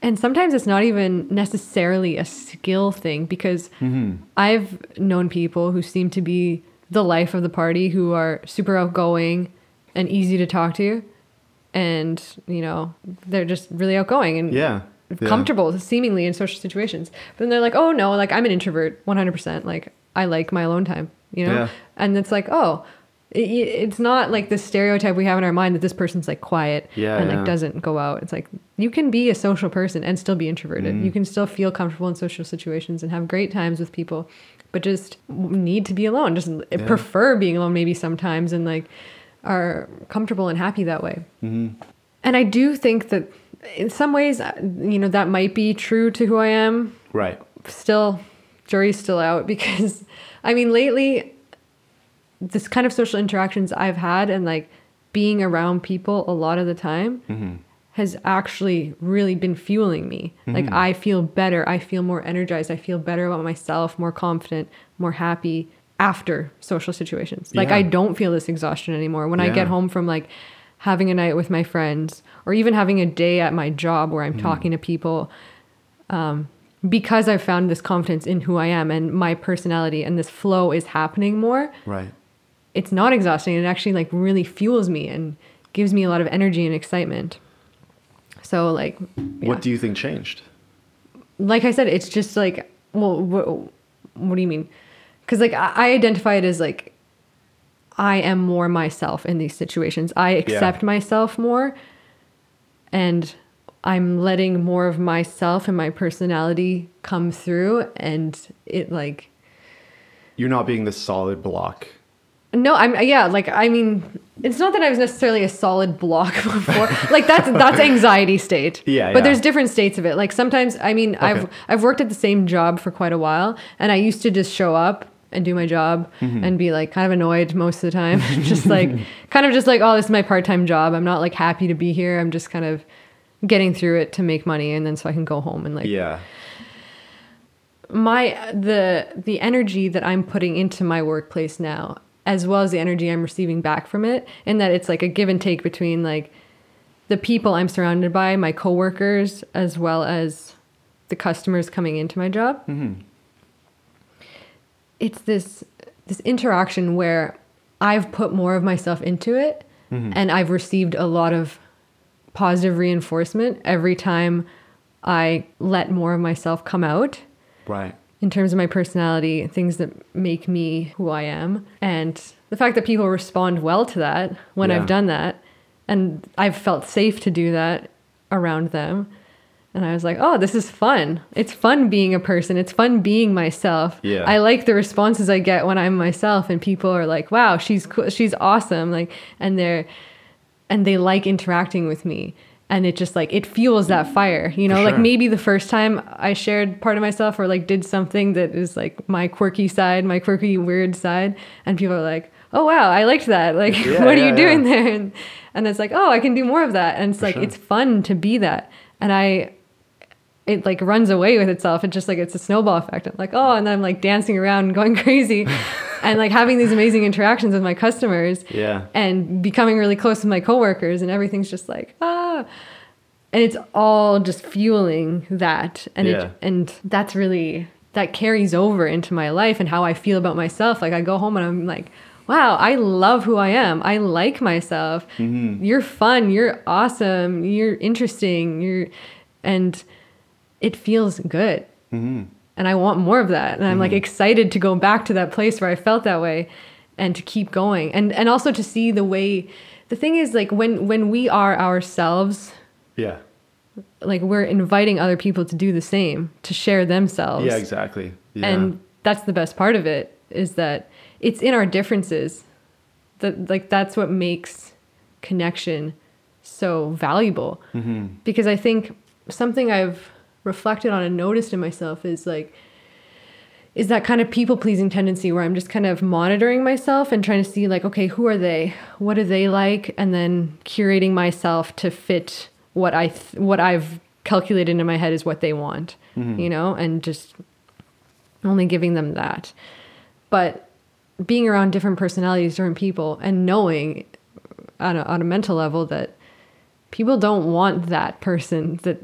And sometimes it's not even necessarily a skill thing because mm-hmm. I've known people who seem to be the life of the party who are super outgoing and easy to talk to. And, you know, they're just really outgoing and yeah Yeah. comfortable seemingly in social situations. But then they're like, oh no, like I'm an introvert 100%. Like I like my alone time, you know? Yeah. And it's like, oh, it, it's not like the stereotype we have in our mind that this person's like quiet Yeah, and like yeah. doesn't go out. It's like you can be a social person and still be introverted. Mm-hmm. You can still feel comfortable in social situations and have great times with people, but just need to be alone. Just prefer being alone maybe sometimes and like are comfortable and happy that way. Mm-hmm. And I do think that in some ways, uh, you know, that might be true to who I am. right Still, jury's still out because, I mean, lately, this kind of social interactions I've had and like being around people a lot of the time has actually really been fueling me. Like, I feel better. I feel more energized. I feel better about myself, more confident, more happy after social situations. Like, Yeah. I don't feel this exhaustion anymore. When I get home from like having a night with my friends or even having a day at my job where I'm talking to people um, because I've found this confidence in who I am and my personality and this flow is happening more, right it's not exhausting. It actually like really fuels me and gives me a lot of energy and excitement. So like, yeah. what do you think changed like I said, it's just like, well, what, what do you mean? Because like I, I identify it as like, I am more myself in these situations. I accept myself more, and I'm letting more of myself and my personality come through, and it like you're not being the solid block No, I'm yeah, like I mean, it's not that I was necessarily a solid block before. like that's that's anxiety state. Yeah, But yeah. there's different states of it. Like sometimes I mean, I've I've worked at the same job for quite a while and I used to just show up and do my job Mm-hmm. and be like kind of annoyed most of the time. just like kind of just like, oh, this is my part-time job. I'm not like happy to be here. I'm just kind of getting through it to make money and then so I can go home and like yeah my the the energy that I'm putting into my workplace now, as well as the energy I'm receiving back from it, and that it's like a give and take between like the people I'm surrounded by, my coworkers, as well as the customers coming into my job. It's this this interaction where I've put more of myself into it, mm-hmm. and I've received a lot of positive reinforcement every time I let more of myself come out right in terms of my personality, things that make me who I am. And the fact that people respond well to that when Yeah. I've done that, and I've felt safe to do that around them. And I was like, oh, this is fun. It's fun being a person. It's fun being myself. Yeah. I like the responses I get when I'm myself, and people are like, wow, she's cool. She's awesome. Like, and they're, and they like interacting with me. And it just like, it fuels that fire, you know, For like maybe the first time I shared part of myself or like did something that is like my quirky side, my quirky, weird side. And people are like, oh, wow, I liked that. Like, Yeah, what are yeah, you doing yeah. there? And, and it's like, oh, I can do more of that. And it's For like, sure. it's fun to be that. And I, it like runs away with itself. It's just like it's a snowball effect. I'm like, oh, and then I'm like dancing around and going crazy and like having these amazing interactions with my customers yeah and becoming really close with my coworkers and everything's just like, ah. And it's all just fueling that. And Yeah. it and that's really that carries over into my life and how I feel about myself. Like I go home and I'm like, wow, I love who I am. I like myself. You're fun. You're awesome. You're interesting. You're, and it feels good. And I want more of that. And I'm like mm-hmm. excited to go back to that place where I felt that way and to keep going. And, and also to see the way, the thing is like when, when we are ourselves, yeah like we're inviting other people to do the same, to share themselves. yeah exactly yeah And that's the best part of it is that it's in our differences that like that's what makes connection so valuable. Mm-hmm. Because I think something I've reflected on and noticed in myself is like is that kind of people pleasing tendency where I'm just kind of monitoring myself and trying to see like, okay, who are they? What do they like? And then curating myself to fit what I th- what I've calculated in my head is what they want, mm-hmm. you know, and just only giving them that. But being around different personalities, different people, and knowing on a, on a mental level that people don't want that person that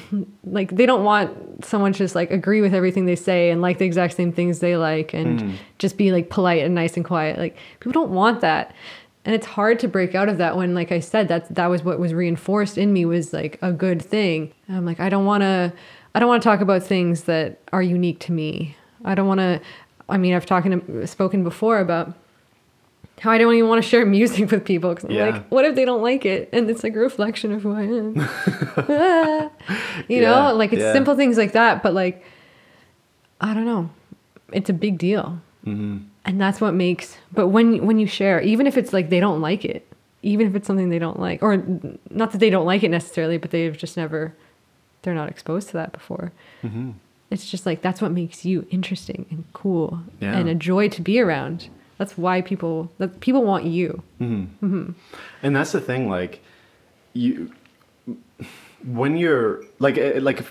like they don't want someone to just like agree with everything they say and like the exact same things they like and hmm. just be like polite and nice and quiet. Like people don't want that. And it's hard to break out of that when like i said that that was what was reinforced in me was like a good thing. And i'm like i don't want to i don't want to talk about things that are unique to me. I don't want to i mean i've talked spoken before about how I don't even want to share music with people because I'm Yeah. like, what if they don't like it? And it's like a reflection of who I am. Ah. you Yeah, know, like it's yeah. simple things like that, but like, I don't know, it's a big deal, Mm-hmm. and that's what makes. But when when you share, even if it's like they don't like it, even if it's something they don't like, or not that they don't like it necessarily, but they've just never, they're not exposed to that before. Mm-hmm. It's just like that's what makes you interesting and cool and a joy to be around. That's why people that people want you. Mm-hmm. Mm-hmm. And that's the thing, like you when you're like eh, like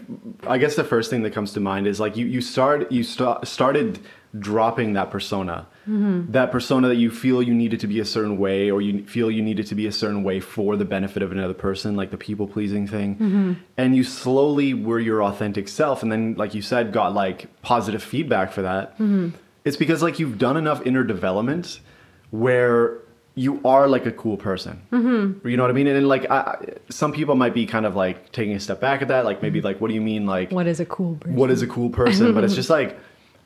I guess the first thing that comes to mind is like you you start you sta- started dropping that persona. Mm-hmm. That persona that you feel you needed to be a certain way or you feel you needed to be a certain way for the benefit of another person, like the people pleasing thing. And you slowly were your authentic self and then like you said got like positive feedback for that. It's because like you've done enough inner development where you are like a cool person. Mm-hmm. You know what I mean? And then, like, I, some people might be kind of like taking a step back at that. Like, maybe like, what do you mean? Like, What is a cool person? what is a cool person? but it's just like,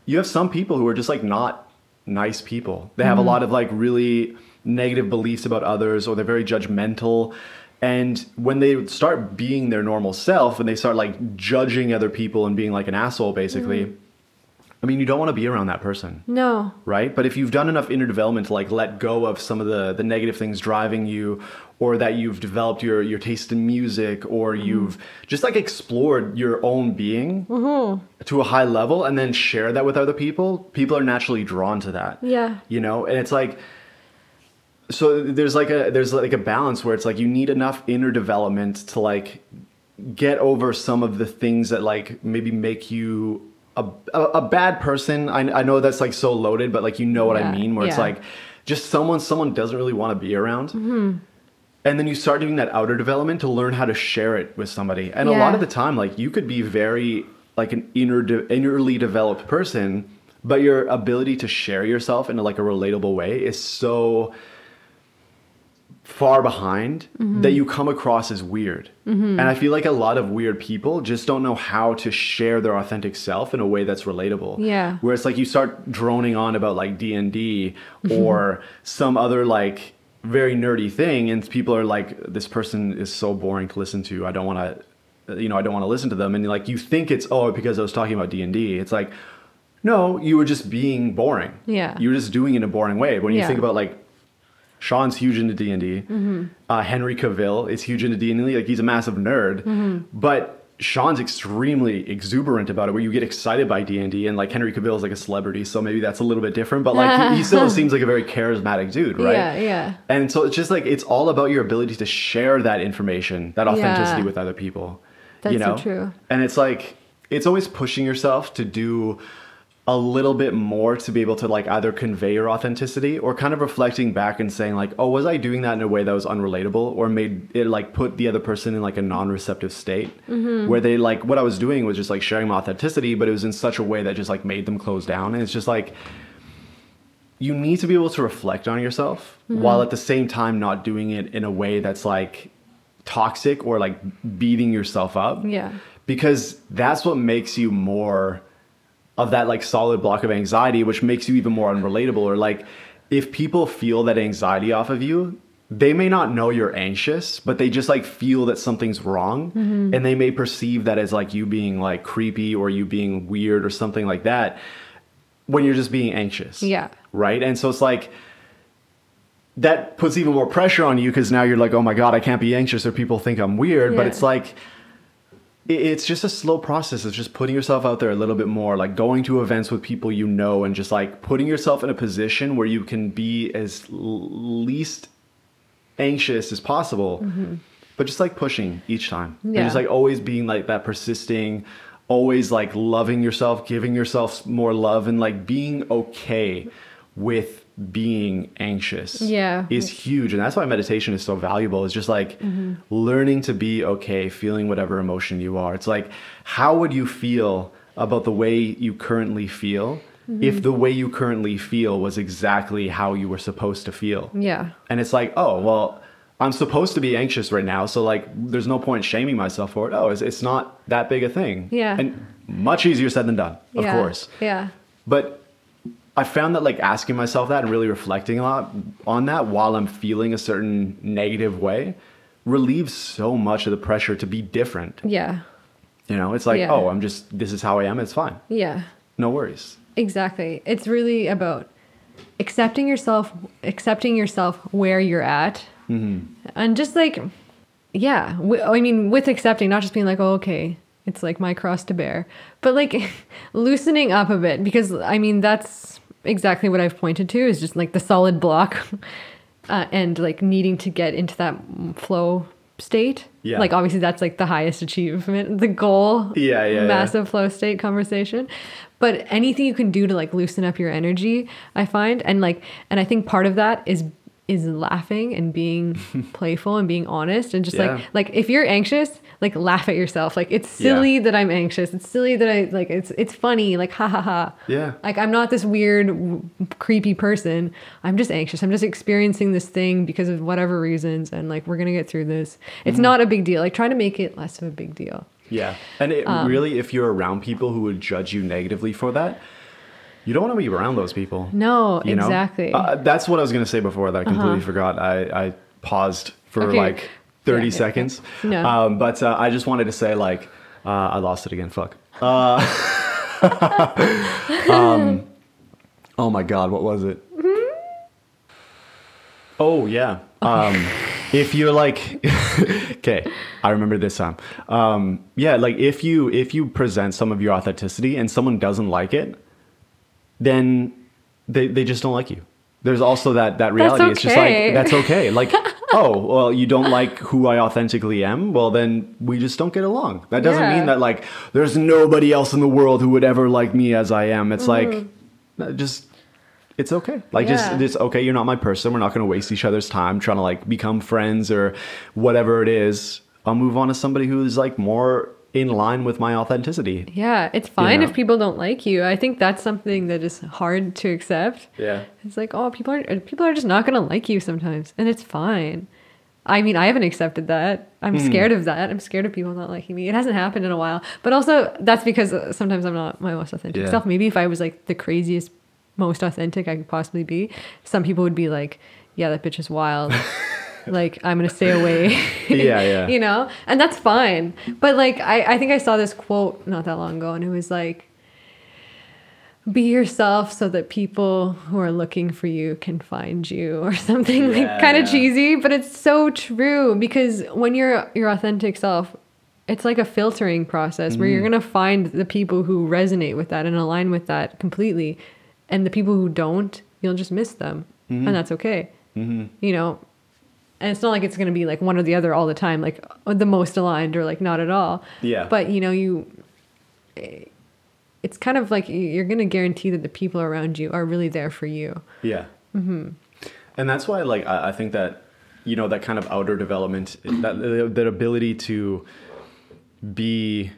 you have some people who are just like not nice people. They have a lot of like really negative beliefs about others, or they're very judgmental. And when they start being their normal self and they start like judging other people and being like an asshole, basically, I mean, you don't want to be around that person No. right? But if you've done enough inner development to like let go of some of the the negative things driving you, or that you've developed your your taste in music, or Mm-hmm. you've just like explored your own being Mm-hmm. to a high level, and then share that with other people, people are naturally drawn to that. Yeah. you know, and it's like. So there's like a there's like a balance where it's like you need enough inner development to like get over some of the things that like maybe make you a, a, a bad person. I, I know that's like so loaded, but like you know what I mean, where it's like just someone someone doesn't really want to be around. Mm-hmm. And then you start doing that outer development to learn how to share it with somebody. And a lot of the time, like you could be very like an inner de- innerly developed person, but your ability to share yourself in like a relatable way is so far behind Mm-hmm. that you come across as weird. And I feel like a lot of weird people just don't know how to share their authentic self in a way that's relatable. Yeah. Where it's like you start droning on about like D&D or some other like very nerdy thing and people are like this person is so boring to listen to. I don't want to you know, I don't want to listen to them and like you think it's oh because I was talking about D&D. It's like no, you were just being boring. Yeah. You were just doing it in a boring way. When you Yeah. think about like Sean's huge into D and D. Mm-hmm. Uh, Henry Cavill is huge into D and D. Like he's a massive nerd, Mm-hmm. but Sean's extremely exuberant about it. Where you get excited by D and D, and like Henry Cavill is like a celebrity, so maybe that's a little bit different. But like he, he still seems like a very charismatic dude, right? Yeah, yeah. And so it's just like it's all about your ability to share that information, that authenticity Yeah. with other people. That's you so true. And it's like it's always pushing yourself to do a little bit more to be able to like either convey your authenticity or kind of reflecting back and saying like, oh, was I doing that in a way that was unrelatable or made it like put the other person in like a non-receptive state Mm-hmm. where they like what I was doing was just like sharing my authenticity, but it was in such a way that just like made them close down. And it's just like you need to be able to reflect on yourself Mm-hmm. while at the same time not doing it in a way that's like toxic or like beating yourself up Yeah. because that's what makes you more of that like solid block of anxiety which makes you even more unrelatable or like if people feel that anxiety off of you they may not know you're anxious but they just like feel that something's wrong. Mm-hmm. And they may perceive that as like you being like creepy or you being weird or something like that when you're just being anxious. Yeah. right? And so it's like that puts even more pressure on you because now you're like oh my god i can't be anxious or people think i'm weird but it's like it's just a slow process. It's just putting yourself out there a little bit more, like going to events with people you know, and just like putting yourself in a position where you can be as l- least anxious as possible, mm-hmm. but just like pushing each time. And just like always being like that persisting, always like loving yourself, giving yourself more love, and like being okay with being anxious Yeah. is huge and that's why meditation is so valuable it's just like mm-hmm. learning to be okay feeling whatever emotion you are it's like how would you feel about the way you currently feel mm-hmm. if the way you currently feel was exactly how you were supposed to feel Yeah. and it's like oh well i'm supposed to be anxious right now so like there's no point shaming myself for it oh it's, it's not that big a thing Yeah. and much easier said than done of yeah. course Yeah. but I found that like asking myself that and really reflecting a lot on that while I'm feeling a certain negative way relieves so much of the pressure to be different. Yeah. You know, it's like, Yeah. oh, I'm just this is how I am, it's fine. Yeah. No worries. Exactly. It's really about accepting yourself, accepting yourself where you're at, mm-hmm. and just like, yeah. I mean, with accepting, not just being like, oh, okay, it's like my cross to bear, but like loosening up a bit because I mean that's exactly what I've pointed to is just like the solid block, uh, and like needing to get into that flow state. Yeah. Like obviously that's like the highest achievement, the goal. Yeah, yeah, yeah. Massive flow state conversation but anything you can do to like loosen up your energy i find and like and i think part of that is is laughing and being playful and being honest and just Yeah. like like if you're anxious like laugh at yourself. Like it's silly that i'm anxious. It's silly that i like it's it's funny. Like ha ha ha. Yeah. like i'm not this weird w- creepy person. I'm just anxious. I'm just experiencing this thing because of whatever reasons and like we're gonna get through this. It's Mm-hmm. not a big deal. Like try to make it less of a big deal. Yeah. And it Um, really if you're around people who would judge you negatively for that, you don't want to be around those people. no you know? exactly Uh, that's what I was going to say before that I completely forgot. I, I paused for Okay. like 30 Yeah, seconds. yeah. No. Um, but uh, I just wanted to say, like, uh, I lost it again. Fuck. Uh, um, oh my God, what was it? Oh, yeah. Um, if you're like, okay, I remember this time. Um, yeah, like if you if you present some of your authenticity and someone doesn't like it, then they, they just don't like you. There's also that that reality. It's just like that's okay. Like, oh, well, you don't like who I authentically am. Well, then we just don't get along. That doesn't Yeah. mean that like there's nobody else in the world who would ever like me as I am. It's like uh, just it's okay. Like Mm-hmm. Yeah. just it's okay. You're not my person. We're not going to waste each other's time trying to like become friends or whatever it is. I'll move on to somebody who's like more in line with my authenticity. Yeah, it's fine know? if people don't like you. I think that's something that is hard to accept. Yeah. It's like, oh, people are people are just not gonna like you sometimes, and it's fine. I mean, I haven't accepted that. I'm Hmm. scared of that. I'm scared of people not liking me. It hasn't happened in a while, but also that's because uh, sometimes I'm not my most authentic Yeah. self. Maybe if I was like the craziest, most authentic I could possibly be, some people would be like, "Yeah, that bitch is wild." like I'm gonna stay away. Yeah, yeah. you know, and that's fine. But like, I, I think I saw this quote not that long ago, and it was like, "Be yourself, so that people who are looking for you can find you," or something like kind Yeah. of cheesy, but it's so true because when you're your authentic self. It's like a filtering process where Mm-hmm. you're going to find the people who resonate with that and align with that completely. And the people who don't, you'll just miss them. Mm-hmm. And that's okay. You know, and it's not like it's going to be like one or the other all the time like uh, the most aligned or like not at all Yeah. but you know you eh, it's kind of like you're going to guarantee that the people around you are really there for you Yeah. Mm-hmm. And that's why, like, I, I think that, you know, that kind of outer development, that, that ability to be,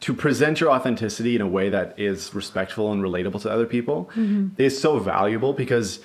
to present your authenticity in a way that is respectful and relatable to other people is so valuable because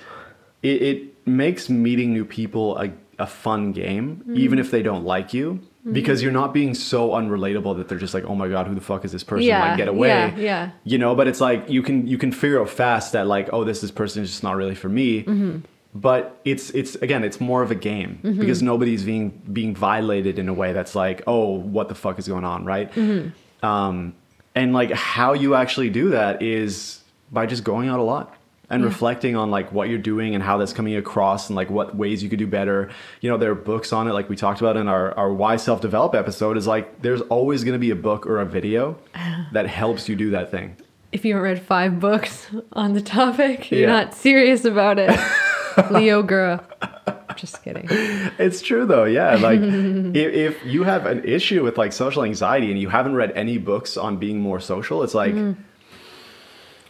it, it makes meeting new people a, a fun game, even if they don't like you. Because you're not being so unrelatable that they're just like, oh my god, who the fuck is this person? Yeah, like, get away. yeah, yeah. You know, but it's like you can you can figure out fast that like, oh, this this person is just not really for me. Mm-hmm. But it's it's again, it's more of a game because nobody's being being violated in a way that's like, oh, what the fuck is going on, right? Mm-hmm. Um, and like how you actually do that is by just going out a lot and reflecting on like what you're doing and how that's coming across and like what ways you could do better. You know, there are books on it, like we talked about in our, our Why Self Develop episode, is like there's always going to be a book or a video that helps you do that thing. If you haven't read five books on the topic, you're Yeah. not serious about it. Leo Gura. Just kidding. It's true though, yeah. Like if, if you have an issue with like social anxiety and you haven't read any books on being more social, it's like mm.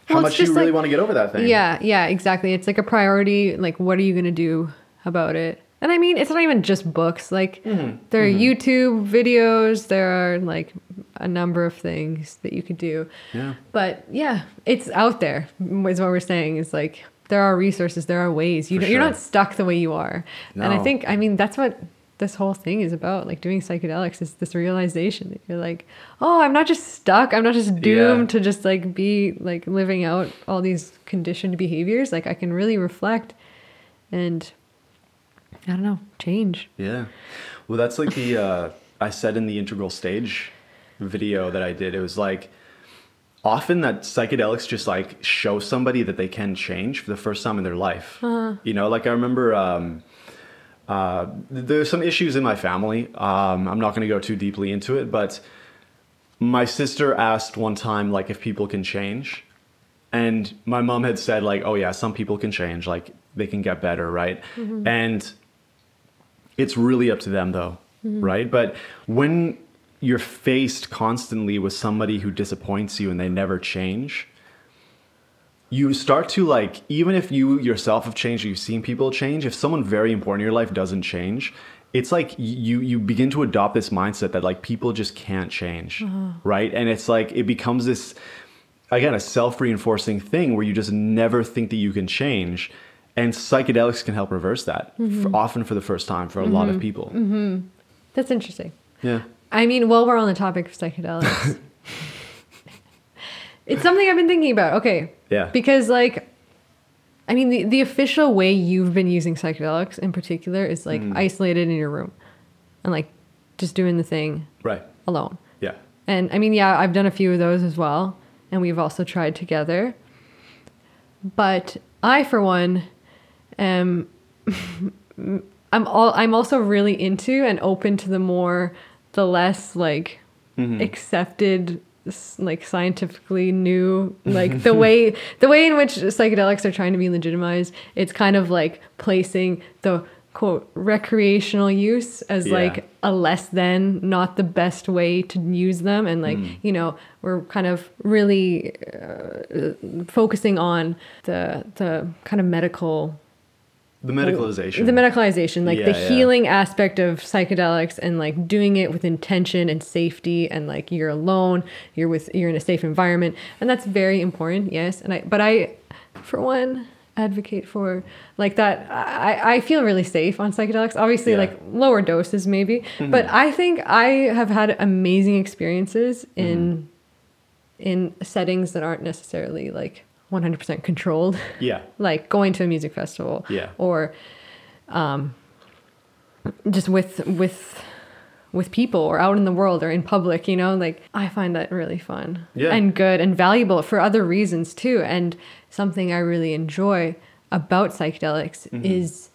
How Mm-hmm. Well, much do you really like- want to get over that thing? Yeah, yeah, exactly. It's like a priority. Like, what are you going to do about it? And I mean, it's not even just books. Like, Mm-hmm. there are YouTube videos, there are like a number of things that you could do. Yeah. But yeah, it's out there, is what we're saying. is like, there are resources, there are ways. You You're sure. not stuck the way you are. No. And I think, I mean, that's what this whole thing is about. Like, doing psychedelics is this realization that you're like, oh, I'm not just stuck. I'm not just doomed to just like be like living out all these conditioned behaviors. Like, I can really reflect and I don't know, change. Yeah. Well, that's like the uh, I said in the integral stage video that I did. It was like often that psychedelics just like show somebody that they can change for the first time in their life. You know, like I remember um, uh, there's some issues in my family. Um, I'm not going to go too deeply into it, but my sister asked one time like if people can change and my mom had said like oh yeah some people can change like they can get better right? And it's really up to them though right? But when you're faced constantly with somebody who disappoints you and they never change you start to like even if you yourself have changed or you've seen people change if someone very important in your life doesn't change it's like you you begin to adopt this mindset that like people just can't change uh-huh. right? And it's like it becomes this again a self-reinforcing thing where you just never think that you can change. And psychedelics can help reverse that for, mm-hmm. often for the first time for a lot of mm-hmm. people. Mm-hmm. That's interesting. yeah. I mean, while we're on the topic of psychedelics, it's something I've been thinking about. Okay. Yeah. Because, like, I mean, the, the official way you've been using psychedelics in particular is like Mm. isolated in your room and like just doing the thing right alone. yeah And I mean, yeah, I've done a few of those as well. And we've also tried together. But I, for one, am I'm all I'm also really into and open to the more the less like accepted s- like scientifically new like the way the way in which psychedelics are trying to be legitimized it's kind of like placing the quote recreational use as Yeah. like a less than not the best way to use them and like you know we're kind of really uh, focusing on the the kind of medical the medicalization the medicalization like the Yeah, yeah. healing aspect of psychedelics and like doing it with intention and safety and like you're alone you're with you're in a safe environment and that's very important yes and i but i for one advocate for like that i i feel really safe on psychedelics obviously Yeah. Mm-hmm. like lower doses maybe but i think i have had amazing experiences in Mm-hmm. in settings that aren't necessarily like 100% controlled yeah like going to a music festival Yeah. or um, just with with with people or out in the world or in public you know like i find that really fun Yeah. and good and valuable for other reasons too and something i really enjoy about psychedelics Mm-hmm. is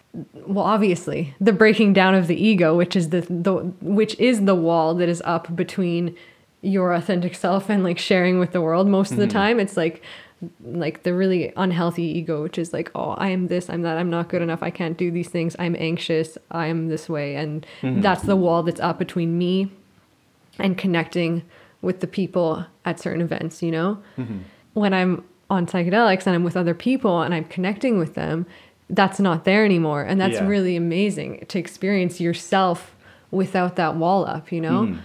well obviously the breaking down of the ego which is the, the which is the wall that is up between your authentic self and like sharing with the world most of the time it's like like the really unhealthy ego which is like oh i am this i'm that i'm not good enough i can't do these things i'm anxious i'm this way. And mm-hmm. that's the wall that's up between me and connecting with the people at certain events you know? Mm-hmm. When i'm on psychedelics and i'm with other people and i'm connecting with them that's not there anymore. And that's Yeah. really amazing to experience yourself without that wall up you know? Mm-hmm.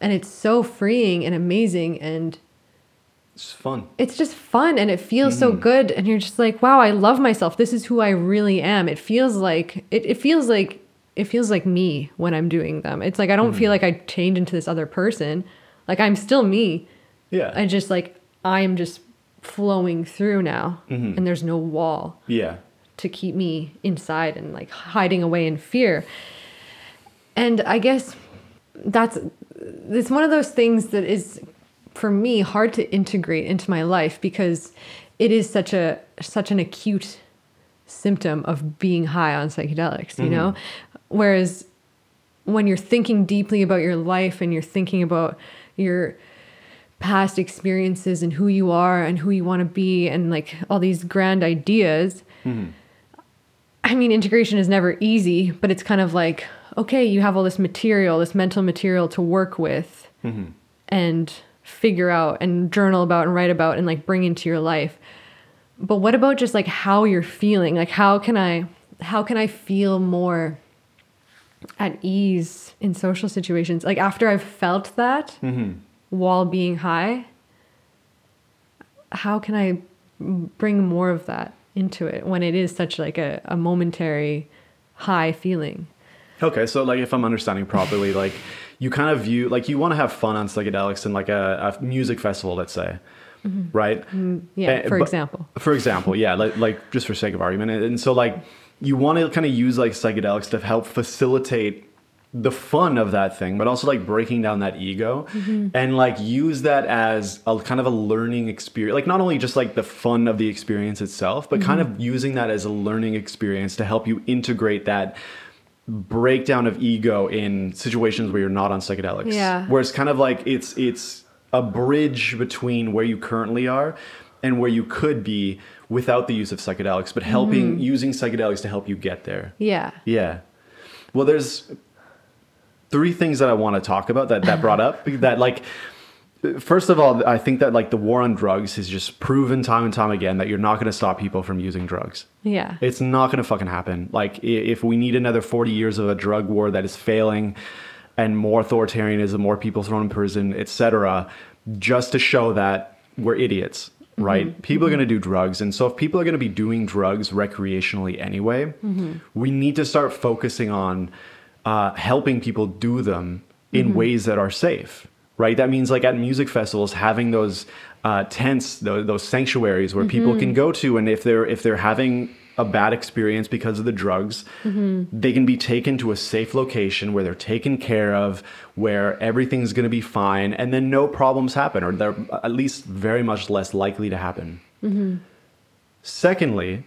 And it's so freeing and amazing and it's fun. It's just fun and it feels so mm. good and you're just like wow i love myself. This is who i really am. It feels like it, it feels like it feels like me when i'm doing them. It's like i don't feel mm. like i change into this other person. Like i'm still me. Yeah. I just like i am just flowing through now mm-hmm. and there's no wall yeah. to keep me inside and like hiding away in fear. And I guess that's it's one of those things that is for me hard to integrate into my life because it is such a such an acute symptom of being high on psychedelics, you know? Mm-hmm. Whereas when you're thinking deeply about your life and you're thinking about your past experiences and who you are and who you want to be and like all these grand ideas, mm-hmm. I mean, integration is never easy, but it's kind of like, okay, you have all this material, this mental material to work with mm-hmm. and figure out and journal about and write about and like bring into your life. But what about just like how you're feeling? Like how can I how can I feel more at ease in social situations? Like after I've felt that mm-hmm. while being high, how can I bring more of that into it when it is such like a, a momentary high feeling? Okay, so like if I'm understanding properly, like you kind of view like you want to have fun on psychedelics in like a, a music festival, let's say, mm-hmm. right? Mm, yeah, Eh, for but- example. For example, yeah, like, like just for sake of argument, and, and so like you want to kind of use like psychedelics to help facilitate the fun of that thing, but also like breaking down that ego mm-hmm. and like use that as a kind of a learning experience. Like not only just like the fun of the experience itself, but mm-hmm. kind of using that as a learning experience to help you integrate that breakdown of ego in situations where you're not on psychedelics. Yeah. Where it's kind of like it's it's a bridge between where you currently are and where you could be without the use of psychedelics, but helping mm-hmm. using psychedelics to help you get there. Yeah. Yeah. Well, there's three things that I want to talk about that that brought up that like first of all, I think that like the war on drugs has just proven time and time again that you're not going to stop people from using drugs. Yeah. It's not going to fucking happen. Like if we need another 40 years of a drug war that is failing and more authoritarianism, more people thrown in prison, etc., just to show that we're idiots, mm-hmm. right? Mm-hmm. People are going to do drugs. And so if people are going to be doing drugs recreationally anyway, mm-hmm. we need to start focusing on uh, helping people do them in ways that are safe right? That means like at music festivals, having those uh, tents, those, those sanctuaries where people can mm-hmm. go to, and if they're if they're having a bad experience because of the drugs, mm-hmm. they can be taken to a safe location where they're taken care of, where everything's going to be fine, and then no problems happen, or they're uh, at least very much less likely to happen. Mm-hmm. Secondly,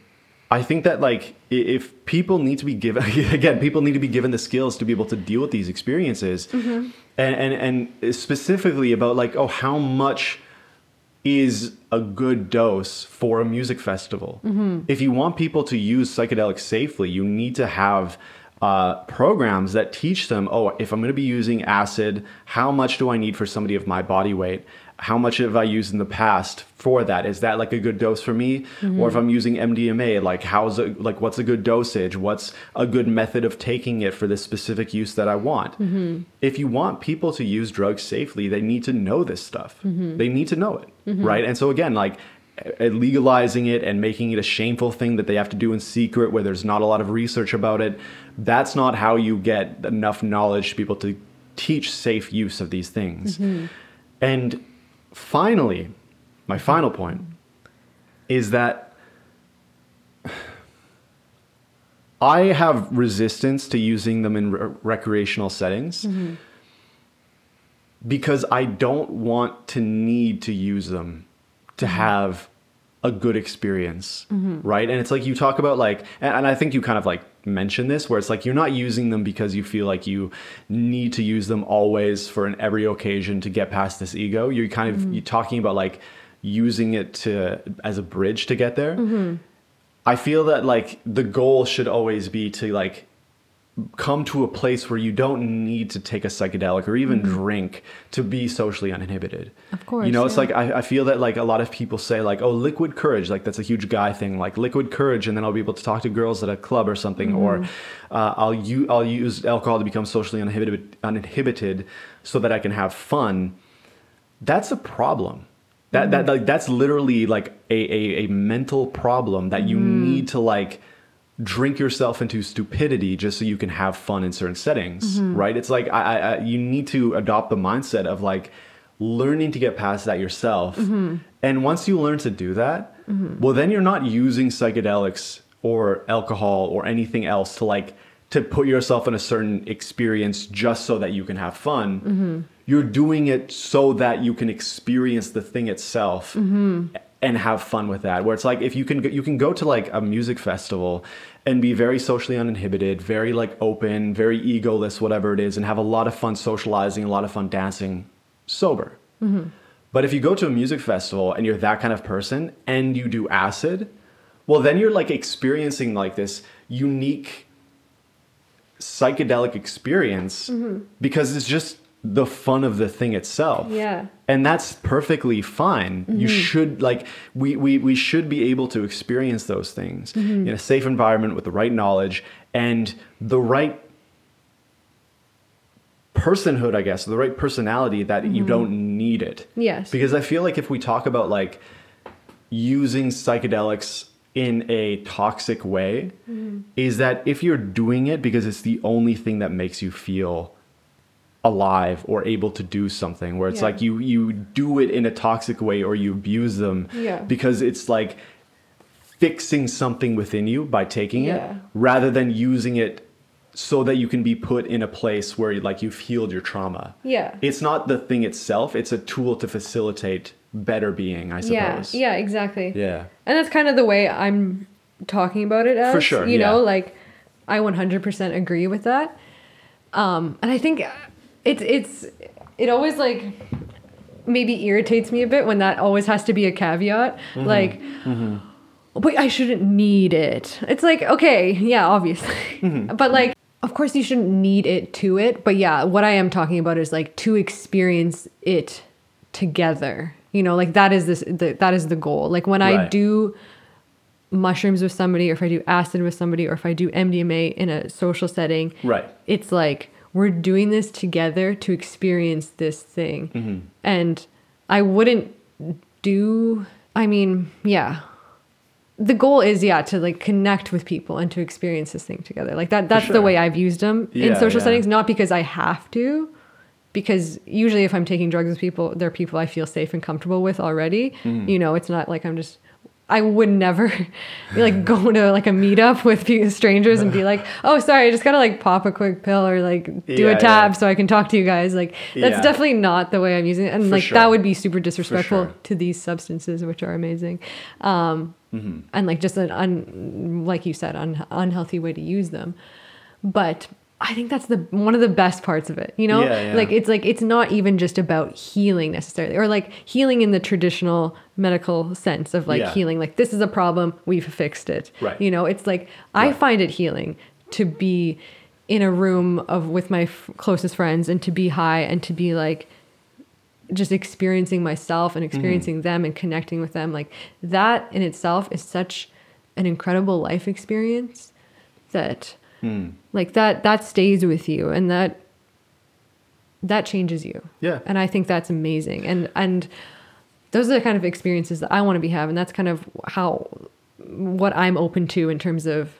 I think that like if people need to be given again, people need to be given the skills to be able to deal with these experiences, and, and and specifically about like oh how much is a good dose for a music festival. If you want people to use psychedelics safely, you need to have uh, programs that teach them oh if I'm going to be using acid, how much do I need for somebody of my body weight? How much have I used in the past for that? Is that like a good dose for me? Mm-hmm. Or if I'm using MDMA, like how's it like what's a good dosage? What's a good method of taking it for this specific use that I want? Mm-hmm. If you want people to use drugs safely, they need to know this stuff. Mm-hmm. They need to know it, right? And so again, like legalizing it and making it a shameful thing that they have to do in secret where there's not a lot of research about it, that's not how you get enough knowledge to be able to teach safe use of these things. And finally, my final point is that I have resistance to using them in re- recreational settings mm-hmm. because I don't want to need to use them to mm-hmm. have a good experience, mm-hmm. right? And it's like you talk about like, and, and I think you kind of like mentioned this, where it's like you're not using them because you feel like you need to use them always for an every occasion to get past this ego. You're kind of mm-hmm. you're talking about like using it to as a bridge to get there. Mm-hmm. I feel that like the goal should always be to like come to a place where you don't need to take a psychedelic or even mm-hmm. drink to be socially uninhibited. Of course, You know, it's yeah. like I, I feel that like a lot of people say like, oh, liquid courage, like that's a huge guy thing, like liquid courage, and then I'll be able to talk to girls at a club or something, or mm-hmm. uh, I'll u- I'll use alcohol to become socially uninhibited, uninhibited, so that I can have fun. That's a problem. That that mm-hmm. like that's literally like a a, a mental problem that you need to like drink yourself into stupidity just so you can have fun in certain settings, mm-hmm. right? It's like I, I, I you need to adopt the mindset of like learning to get past that yourself. Mm-hmm. And once you learn to do that, mm-hmm. well then you're not using psychedelics or alcohol or anything else to like to put yourself in a certain experience just so that you can have fun. You're doing it so that you can experience the thing itself and have fun with that. Where it's like if you can go- you can go to like a music festival and be very socially uninhibited, very like open, very egoless, whatever it is, and have a lot of fun socializing, a lot of fun dancing, sober. Mm-hmm. But if you go to a music festival and you're that kind of person and you do acid, well, then you're like experiencing like this unique psychedelic experience mm-hmm. because it's just the fun of the thing itself. Yeah. And that's perfectly fine. You mm-hmm. should like we, we we should be able to experience those things mm-hmm. in a safe environment with the right knowledge and the right personhood, I guess, the right personality that you mm-hmm. don't need it. Yes. Because I feel like if we talk about like using psychedelics in a toxic way, is that if you're doing it because it's the only thing that makes you feel alive or able to do something where it's Yeah. like you you do it in a toxic way or you abuse them Yeah. because it's like fixing something within you by taking Yeah. it rather than using it so that you can be put in a place where like you've healed your trauma Yeah. it's not the thing itself it's a tool to facilitate better being i suppose Yeah, yeah, exactly. yeah And that's kind of the way I'm talking about it as. sure, You yeah. know, like I 100% agree with that. Um, and I think it's it's it always like maybe irritates me a bit when that always has to be a caveat. Mm-hmm. Like, but I shouldn't need it. It's like okay, yeah, obviously, Mm-hmm. but like. Of course, you shouldn't need it to it, but yeah, what I am talking about is like to experience it together. You know, like that is this the, that is the goal. Like when I do mushrooms with somebody or if I do acid with somebody or if I do MDMA in a social setting, right it's like we're doing this together to experience this thing. Mm-hmm. And I wouldn't do I mean, yeah. The goal is yeah to like connect with people and to experience this thing together. Like that that's the way I've used them in social yeah. settings not because I have to because usually if I'm taking drugs with people, they're people I feel safe and comfortable with already. Mm-hmm. You know, it's not like I'm just I would never like go to like a meetup with strangers and be like, "Oh, sorry, I just gotta like pop a quick pill or like do Yeah, a tab yeah. so I can talk to you guys." Like that's Yeah. definitely not the way I'm using it, and For like sure. that would be super disrespectful sure. to these substances, which are amazing, um, Mm-hmm. and like just an un, like you said, un, unhealthy way to use them. But I think that's the one of the best parts of it. You know, Yeah, yeah. like it's like it's not even just about healing necessarily, or like healing in the traditional medical sense of like Yeah. healing. Like this is a problem, we've fixed it. Right. You know, it's like I find it healing to be in a room of with my f- closest friends and to be high and to be like just experiencing myself and Mm-hmm. experiencing them and connecting with them like that in itself is such an incredible life experience that Hmm. like that that stays with you and that that changes you Yeah. and i think that's amazing and and those are the kind of experiences that i want to be having that's kind of how what i'm open to in terms of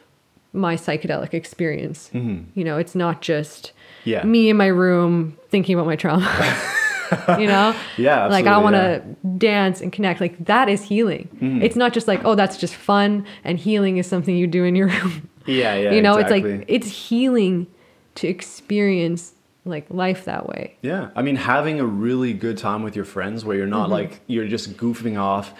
my psychedelic experience you know it's not just Mm-hmm. Yeah. me in my room thinking about my trauma you know Yeah, like i want yeah. to dance and connect like that is healing it's not just like oh that's just fun and healing is something you do in your room yeah yeah you know exactly. it's like it's healing to experience like life that way Yeah, I mean, having a really good time with your friends where you're Mm-hmm. not like you're just goofing off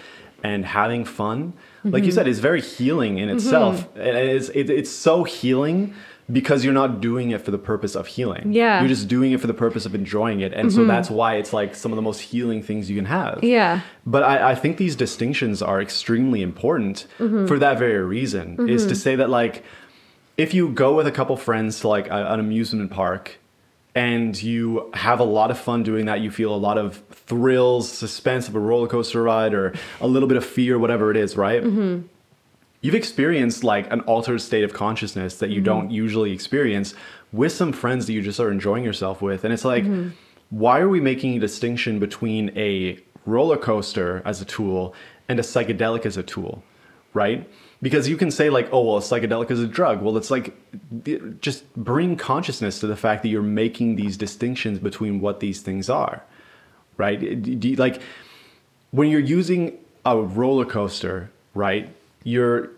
and having fun, like Mm-hmm. you said, is very healing in itself. And it's it, it's so healing because you're not doing it for the purpose of healing. Yeah. Mm-hmm. you're just doing it for the purpose of enjoying it, and so that's why it's like some of the most healing things you can have. yeah But I, I think these distinctions are extremely important Mm-hmm. for that very reason. Is to say that like if you go with a couple friends to like a, an amusement park and you have a lot of fun doing that, you feel a lot of thrills, suspense of a roller coaster ride, or a little bit of fear, whatever it is, right? You've experienced like an altered state of consciousness that you mm-hmm. don't usually experience with some friends that you just are enjoying yourself with. And it's like, mm-hmm. why are we making a distinction between a roller coaster as a tool and a psychedelic as a tool, right? Because you can say like, oh well, a psychedelic is a drug. Well, it's like just bring consciousness to the fact that you're making these distinctions between what these things are, right? Do you- like when you're using a roller coaster, right? You're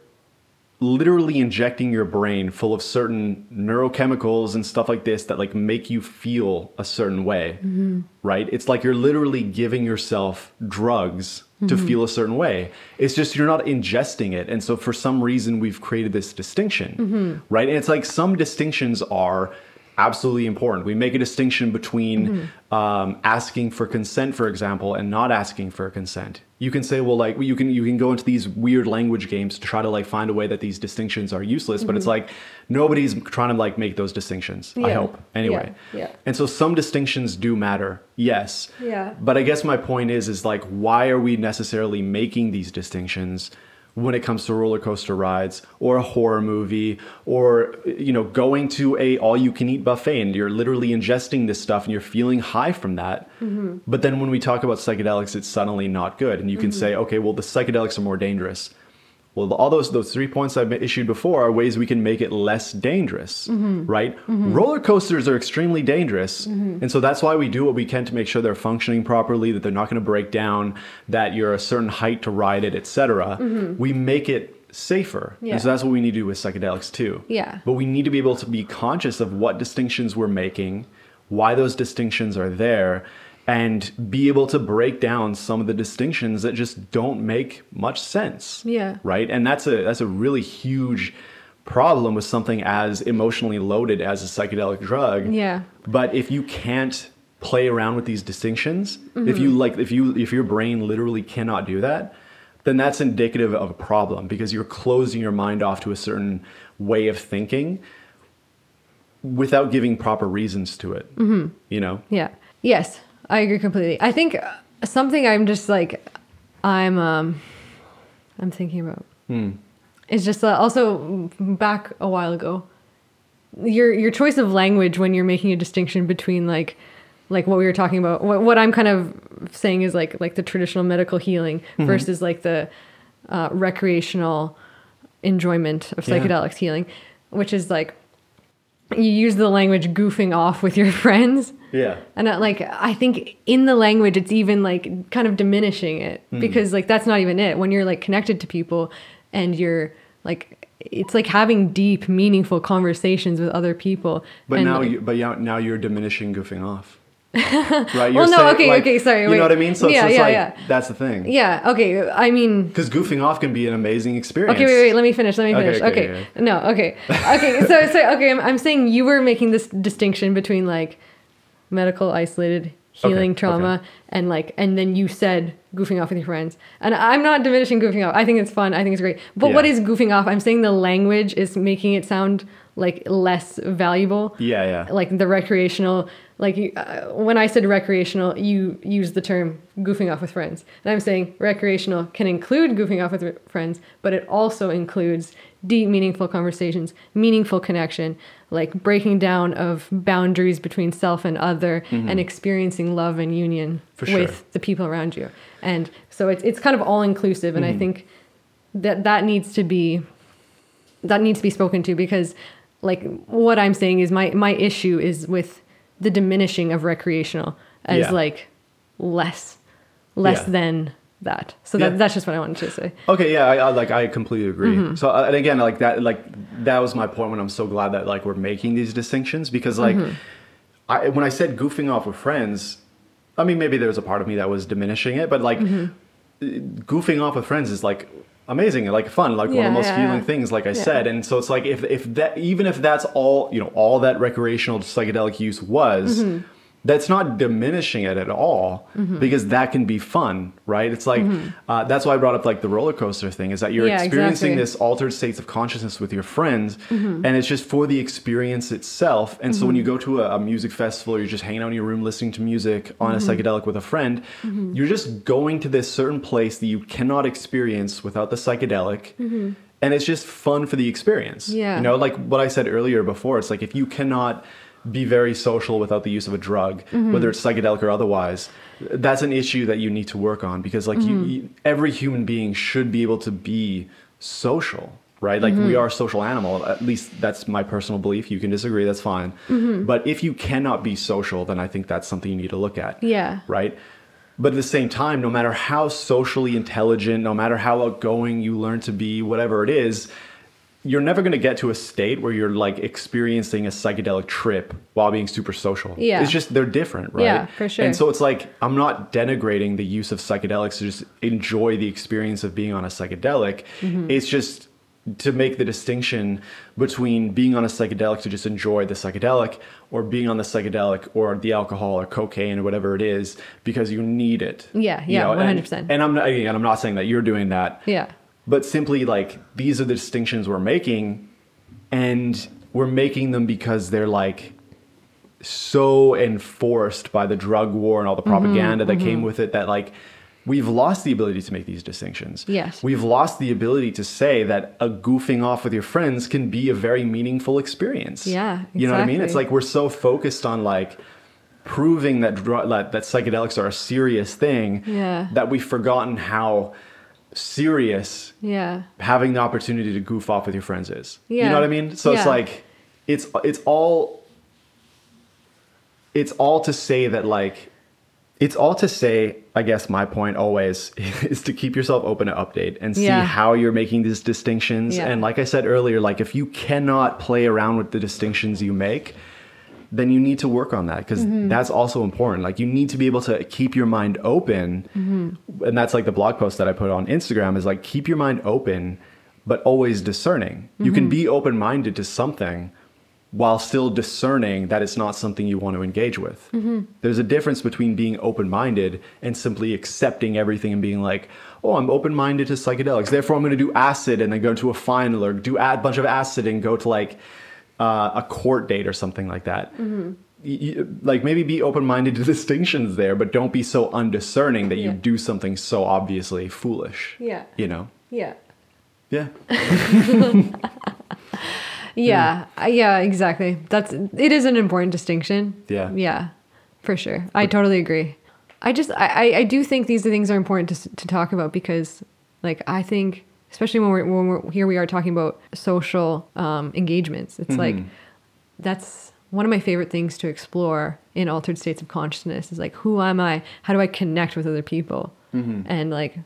literally injecting your brain full of certain neurochemicals and stuff like this that like make you feel a certain way mm-hmm. right it's like you're literally giving yourself drugs to mm-hmm. feel a certain way. It's just you're not ingesting it. And so for some reason, we've created this distinction, mm-hmm. right? And it's like some distinctions are absolutely important. We make a distinction between um, asking for consent, for example, and not asking for consent. You can say, well, like you can you can go into these weird language games to try to like find a way that these distinctions are useless, but it's like nobody's trying to like make those distinctions. I hope anyway. Yeah, yeah. And so some distinctions do matter, yes. Yeah. But I guess my point is, is like, why are we necessarily making these distinctions when it comes to roller coaster rides or a horror movie or you know going to a all you can eat buffet and you're literally ingesting this stuff and you're feeling high from that. Mm-hmm. But then when we talk about psychedelics, it's suddenly not good, and you can say, okay, well the psychedelics are more dangerous. Well, all those those three points I've issued before are ways we can make it less dangerous, mm-hmm. right? Mm-hmm. Roller coasters are extremely dangerous, mm-hmm. and so that's why we do what we can to make sure they're functioning properly, that they're not going to break down, that you're a certain height to ride it, etc. We make it safer, Yeah. and so that's what we need to do with psychedelics too. Yeah. But we need to be able to be conscious of what distinctions we're making, why those distinctions are there, and be able to break down some of the distinctions that just don't make much sense. Yeah. Right? And that's a that's a really huge problem with something as emotionally loaded as a psychedelic drug. Yeah. But if you can't play around with these distinctions, if you like if you if your brain literally cannot do that, then that's indicative of a problem because you're closing your mind off to a certain way of thinking without giving proper reasons to it. Mm-hmm. You know? Yeah. Yes, I agree completely. I think uh, something I'm just like I'm um I'm thinking about is just uh, also back a while ago. Your your choice of language when you're making a distinction between like like what we were talking about what, what I'm kind of saying is like like the traditional medical healing versus like the uh, recreational enjoyment of Yeah. psychedelics healing, which is like you use the language goofing off with your friends. Yeah. And uh, like I think in the language it's even like kind of diminishing it Hmm. because like that's not even it. When you're like connected to people and you're like it's like having deep meaningful conversations with other people. But and, now like- you but now you're diminishing goofing off. Right? You're Well, no, saying, okay, like- okay, sorry, You wait. know what I mean? So, Yeah, it's yeah, like yeah. that's the thing. Yeah, okay. I mean Because goofing off can be an amazing experience. Okay, wait, wait. Let me finish. Let me Okay, finish. okay, Okay. yeah, No. Okay. Okay. So, so okay. I'm, I'm saying you were making this distinction between like medical isolated healing Okay, trauma okay. and like, and then you said goofing off with your friends. And I'm not diminishing goofing off. I think it's fun. I think it's great. But what Yeah. is goofing off? I'm saying the language is making it sound like less valuable. Yeah, yeah. Like the recreational, like uh, when I said recreational, you use the term goofing off with friends. And I'm saying recreational can include goofing off with friends, but it also includes deep, meaningful conversations, meaningful connection, like breaking down of boundaries between self and other, and experiencing love and union Mm-hmm. Sure. with the people around you. And so it's, it's kind of all inclusive. And Mm-hmm. I think that that needs to be that needs to be spoken to because like what i'm saying is my my issue is with the diminishing of recreational as Yeah. like less less Yeah. than that so Yeah. that, that's just what i wanted to say Okay, yeah, I, I like I completely agree. Mm-hmm. So uh, and again, like that, like that was my point when I'm so glad that like we're making these distinctions because like Mm-hmm. I when I said goofing off with friends, I mean maybe there was a part of me that was diminishing it, but like Mm-hmm. goofing off with friends is like amazing like fun, like one of the most yeah, healing yeah. things, like I Yeah. said. And so it's like if if that even if that's all you know, all that recreational psychedelic use was. Mm-hmm. That's not diminishing it at all because that can be fun, right? It's like uh, that's why I brought up like the roller coaster thing is that you're Mm-hmm. Yeah, experiencing exactly. this altered states of consciousness with your friends Mm-hmm. and it's just for the experience itself and so when you go to a, a music festival or you're just hanging out in your room listening to music on Mm-hmm. a psychedelic with a friend you're just going to this certain place that you cannot experience without the psychedelic and it's just fun for the experience Mm-hmm. Yeah. you know like what i said earlier before it's like if you cannot be very social without the use of a drug Mm-hmm. whether it's psychedelic or otherwise that's an issue that you need to work on because like Mm-hmm. you, you every human being should be able to be social right like Mm-hmm. we are a social animal at least that's my personal belief you can disagree that's fine Mm-hmm. but if you cannot be social then i think that's something you need to look at yeah right? But at the same time, no matter how socially intelligent, no matter how outgoing you learn to be, whatever it is, you're never going to get to a state where you're like experiencing a psychedelic trip while being super social. Yeah. It's just they're different, right? Yeah, for sure. And so it's like I'm not denigrating the use of psychedelics to just enjoy the experience of being on a psychedelic. Mm-hmm. It's just to make the distinction between being on a psychedelic to just enjoy the psychedelic or being on the psychedelic or the alcohol or cocaine or whatever it is because you need it. Yeah, You yeah, know, 100%. And I'm not, again, I'm not saying that you're doing that Yeah. But simply like these are the distinctions we're making and we're making them because they're like so enforced by the drug war and all the Mm-hmm, propaganda that came with it that like we've lost the ability to make these distinctions. Yes. we've lost the ability to say that a goofing off with your friends can be a very meaningful experience. Yeah, you know what i mean? It's like we're so focused on like proving that that, that psychedelics are a serious thing Yeah. that we've forgotten how serious Yeah. having the opportunity to goof off with your friends is. You know what I mean? So it's like it's it's all it's all to say that like it's all to say, I guess my point always is to keep yourself open to update and see Yeah. how you're making these distinctions. Yeah. And like I said earlier, like if you cannot play around with the distinctions you make, then you need to work on that because Mm-hmm. that's also important. Like you need to be able to keep your mind open. Mm-hmm. And that's like the blog post that I put on Instagram is like keep your mind open, but always discerning. You Mm-hmm. can be open minded to something while still discerning that it's not something you want to engage with. Mm-hmm. There's a difference between being open minded and simply accepting everything and being like, oh, I'm open minded to psychedelics. Therefore, I'm going to do acid and then go to a final or do a bunch of acid and go to like uh, a court date or something like that. Mm-hmm. Y- y- like maybe be open minded to distinctions there, but don't be so undiscerning that you do something so obviously foolish. Yeah. You know? Yeah. Yeah. Yeah, I- yeah, exactly. That's it is an important distinction. Yeah. yeah, for sure. I totally agree. I just I I, I do think these things are important to to talk about because like I think especially when we're when we're here we are talking about social um, engagements. It's mm-hmm. like that's one of my favorite things to explore in altered states of consciousness is like who am I? How do I connect with other people? Mm-hmm. And like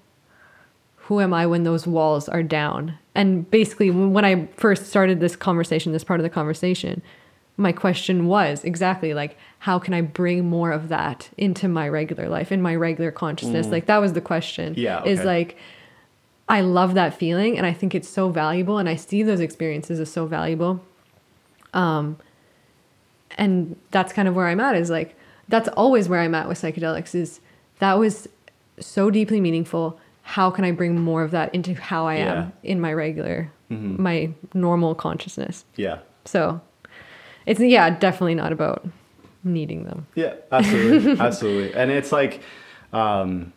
who am I when those walls are down? And basically, when when I first started this conversation, this part of the conversation, my question was exactly like, how can I bring more of that into my regular life, in my regular consciousness? Mm. Like, that was the question. Yeah, Is like, I love that feeling and I think it's so valuable and I see those experiences as so valuable. Um, and that's kind of where I'm at is like, that's always where I'm at with psychedelics is that was so deeply meaningful. How can I bring more of that into how I Yeah. am in my regular, my normal consciousness? Yeah. So it's, yeah, definitely not about needing them. Yeah, absolutely, absolutely. And it's like, um,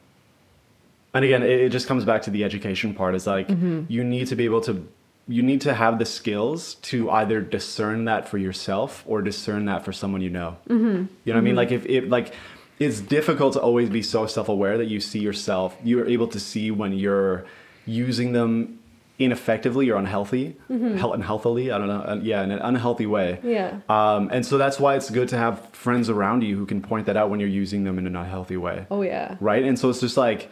and again, it, it just comes back to the education part. Is like you need to be able to, you need to have the skills to either discern that for yourself or discern that for someone you know. Mm-hmm. You know what I mean? Like if it like. It's difficult to always be so self-aware that you see yourself. You're able to see when you're using them ineffectively or unhealthy, hel- unhealthily. I don't know. uh, yeah, in an unhealthy way. Yeah. Um, and so that's why it's good to have friends around you who can point that out when you're using them in an unhealthy way. Oh, yeah. Right? And so it's just like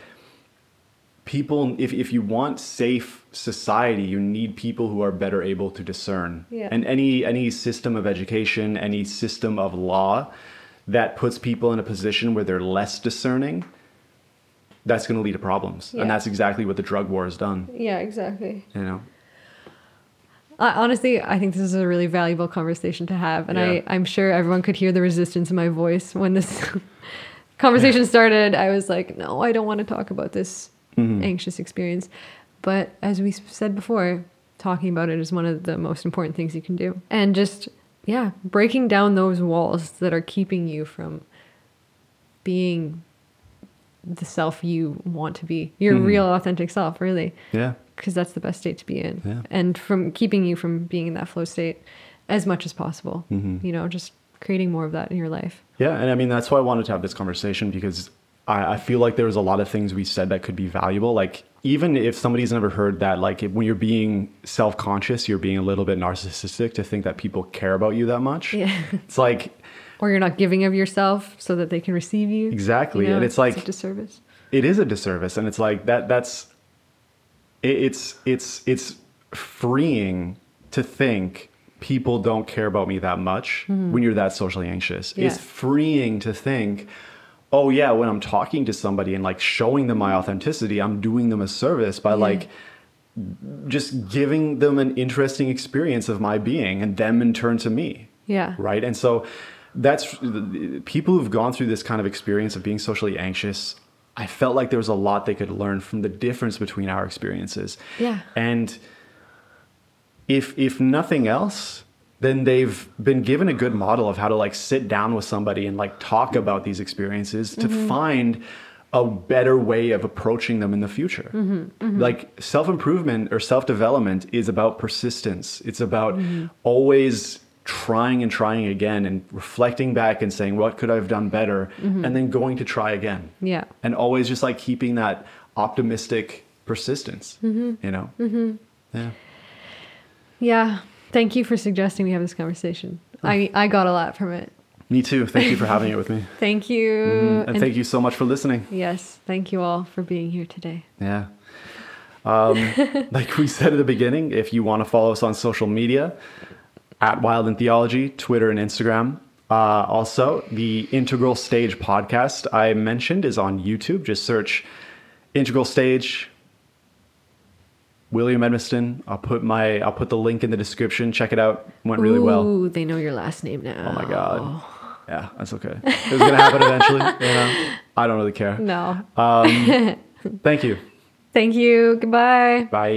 people, if, if you want safe society, you need people who are better able to discern. Yeah. And any, any system of education, any system of law that puts people in a position where they're less discerning, that's going to lead to problems. Yeah. And that's exactly what the drug war has done. Yeah, exactly. You know? I, honestly, I think this is a really valuable conversation to have, and Yeah. I, I'm sure everyone could hear the resistance in my voice when this conversation started. I was like, no, I don't want to talk about this Mm-hmm. anxious experience. But as we said before, talking about it is one of the most important things you can do, and just yeah, breaking down those walls that are keeping you from being the self you want to be, your Mhm. real authentic self, really Yeah. because that's the best state to be in Yeah. and from keeping you from being in that flow state as much as possible Mm-hmm. you know just creating more of that in your life Yeah, and I mean that's why I wanted to have this conversation because I, I feel like there was a lot of things we said that could be valuable. Like even if somebody's never heard that, like if, when you're being self-conscious, you're being a little bit narcissistic to think that people care about you that much. Yeah. It's like or you're not giving of yourself so that they can receive you Exactly, you know? and it's like- a disservice it is a disservice, and it's like that. That's it, it's it's it's freeing to think people don't care about me that much mm-hmm. when you're that socially anxious. Yeah. It's freeing to think, oh yeah, when I'm talking to somebody and like showing them my authenticity, I'm doing them a service by like just giving them an interesting experience of my being and them in turn to me Yeah. right and so that's people who've gone through this kind of experience of being socially anxious i felt like there was a lot they could learn from the difference between our experiences Yeah. and if if nothing else then they've been given a good model of how to like sit down with somebody and like talk about these experiences to mm-hmm. find a better way of approaching them in the future. Mm-hmm. Mm-hmm. Like self improvement or self development is about persistence. It's about always trying and trying again and reflecting back and saying, what could I have done better? And then going to try again. Yeah. And always just like keeping that optimistic persistence, you know? Yeah. Yeah. Thank you for suggesting we have this conversation. I, I got a lot from it. Me too. Thank you for having it with me. Thank you. Mm-hmm. And thank you so much for listening. Yes. Thank you all for being here today. Yeah. Um, like we said at the beginning, if you want to follow us on social media, at Wild and Theology, Twitter and Instagram. Uh, also, the Integral Stage podcast I mentioned is on YouTube. Just search Integral Stage, William Edmiston. I'll put my I'll put the link in the description. Check it out. Went really well. Ooh, they know your last name now. Oh my god. Yeah, that's okay. It was gonna happen eventually. You know, I don't really care. No. Um, thank you. Thank you. Goodbye. Bye.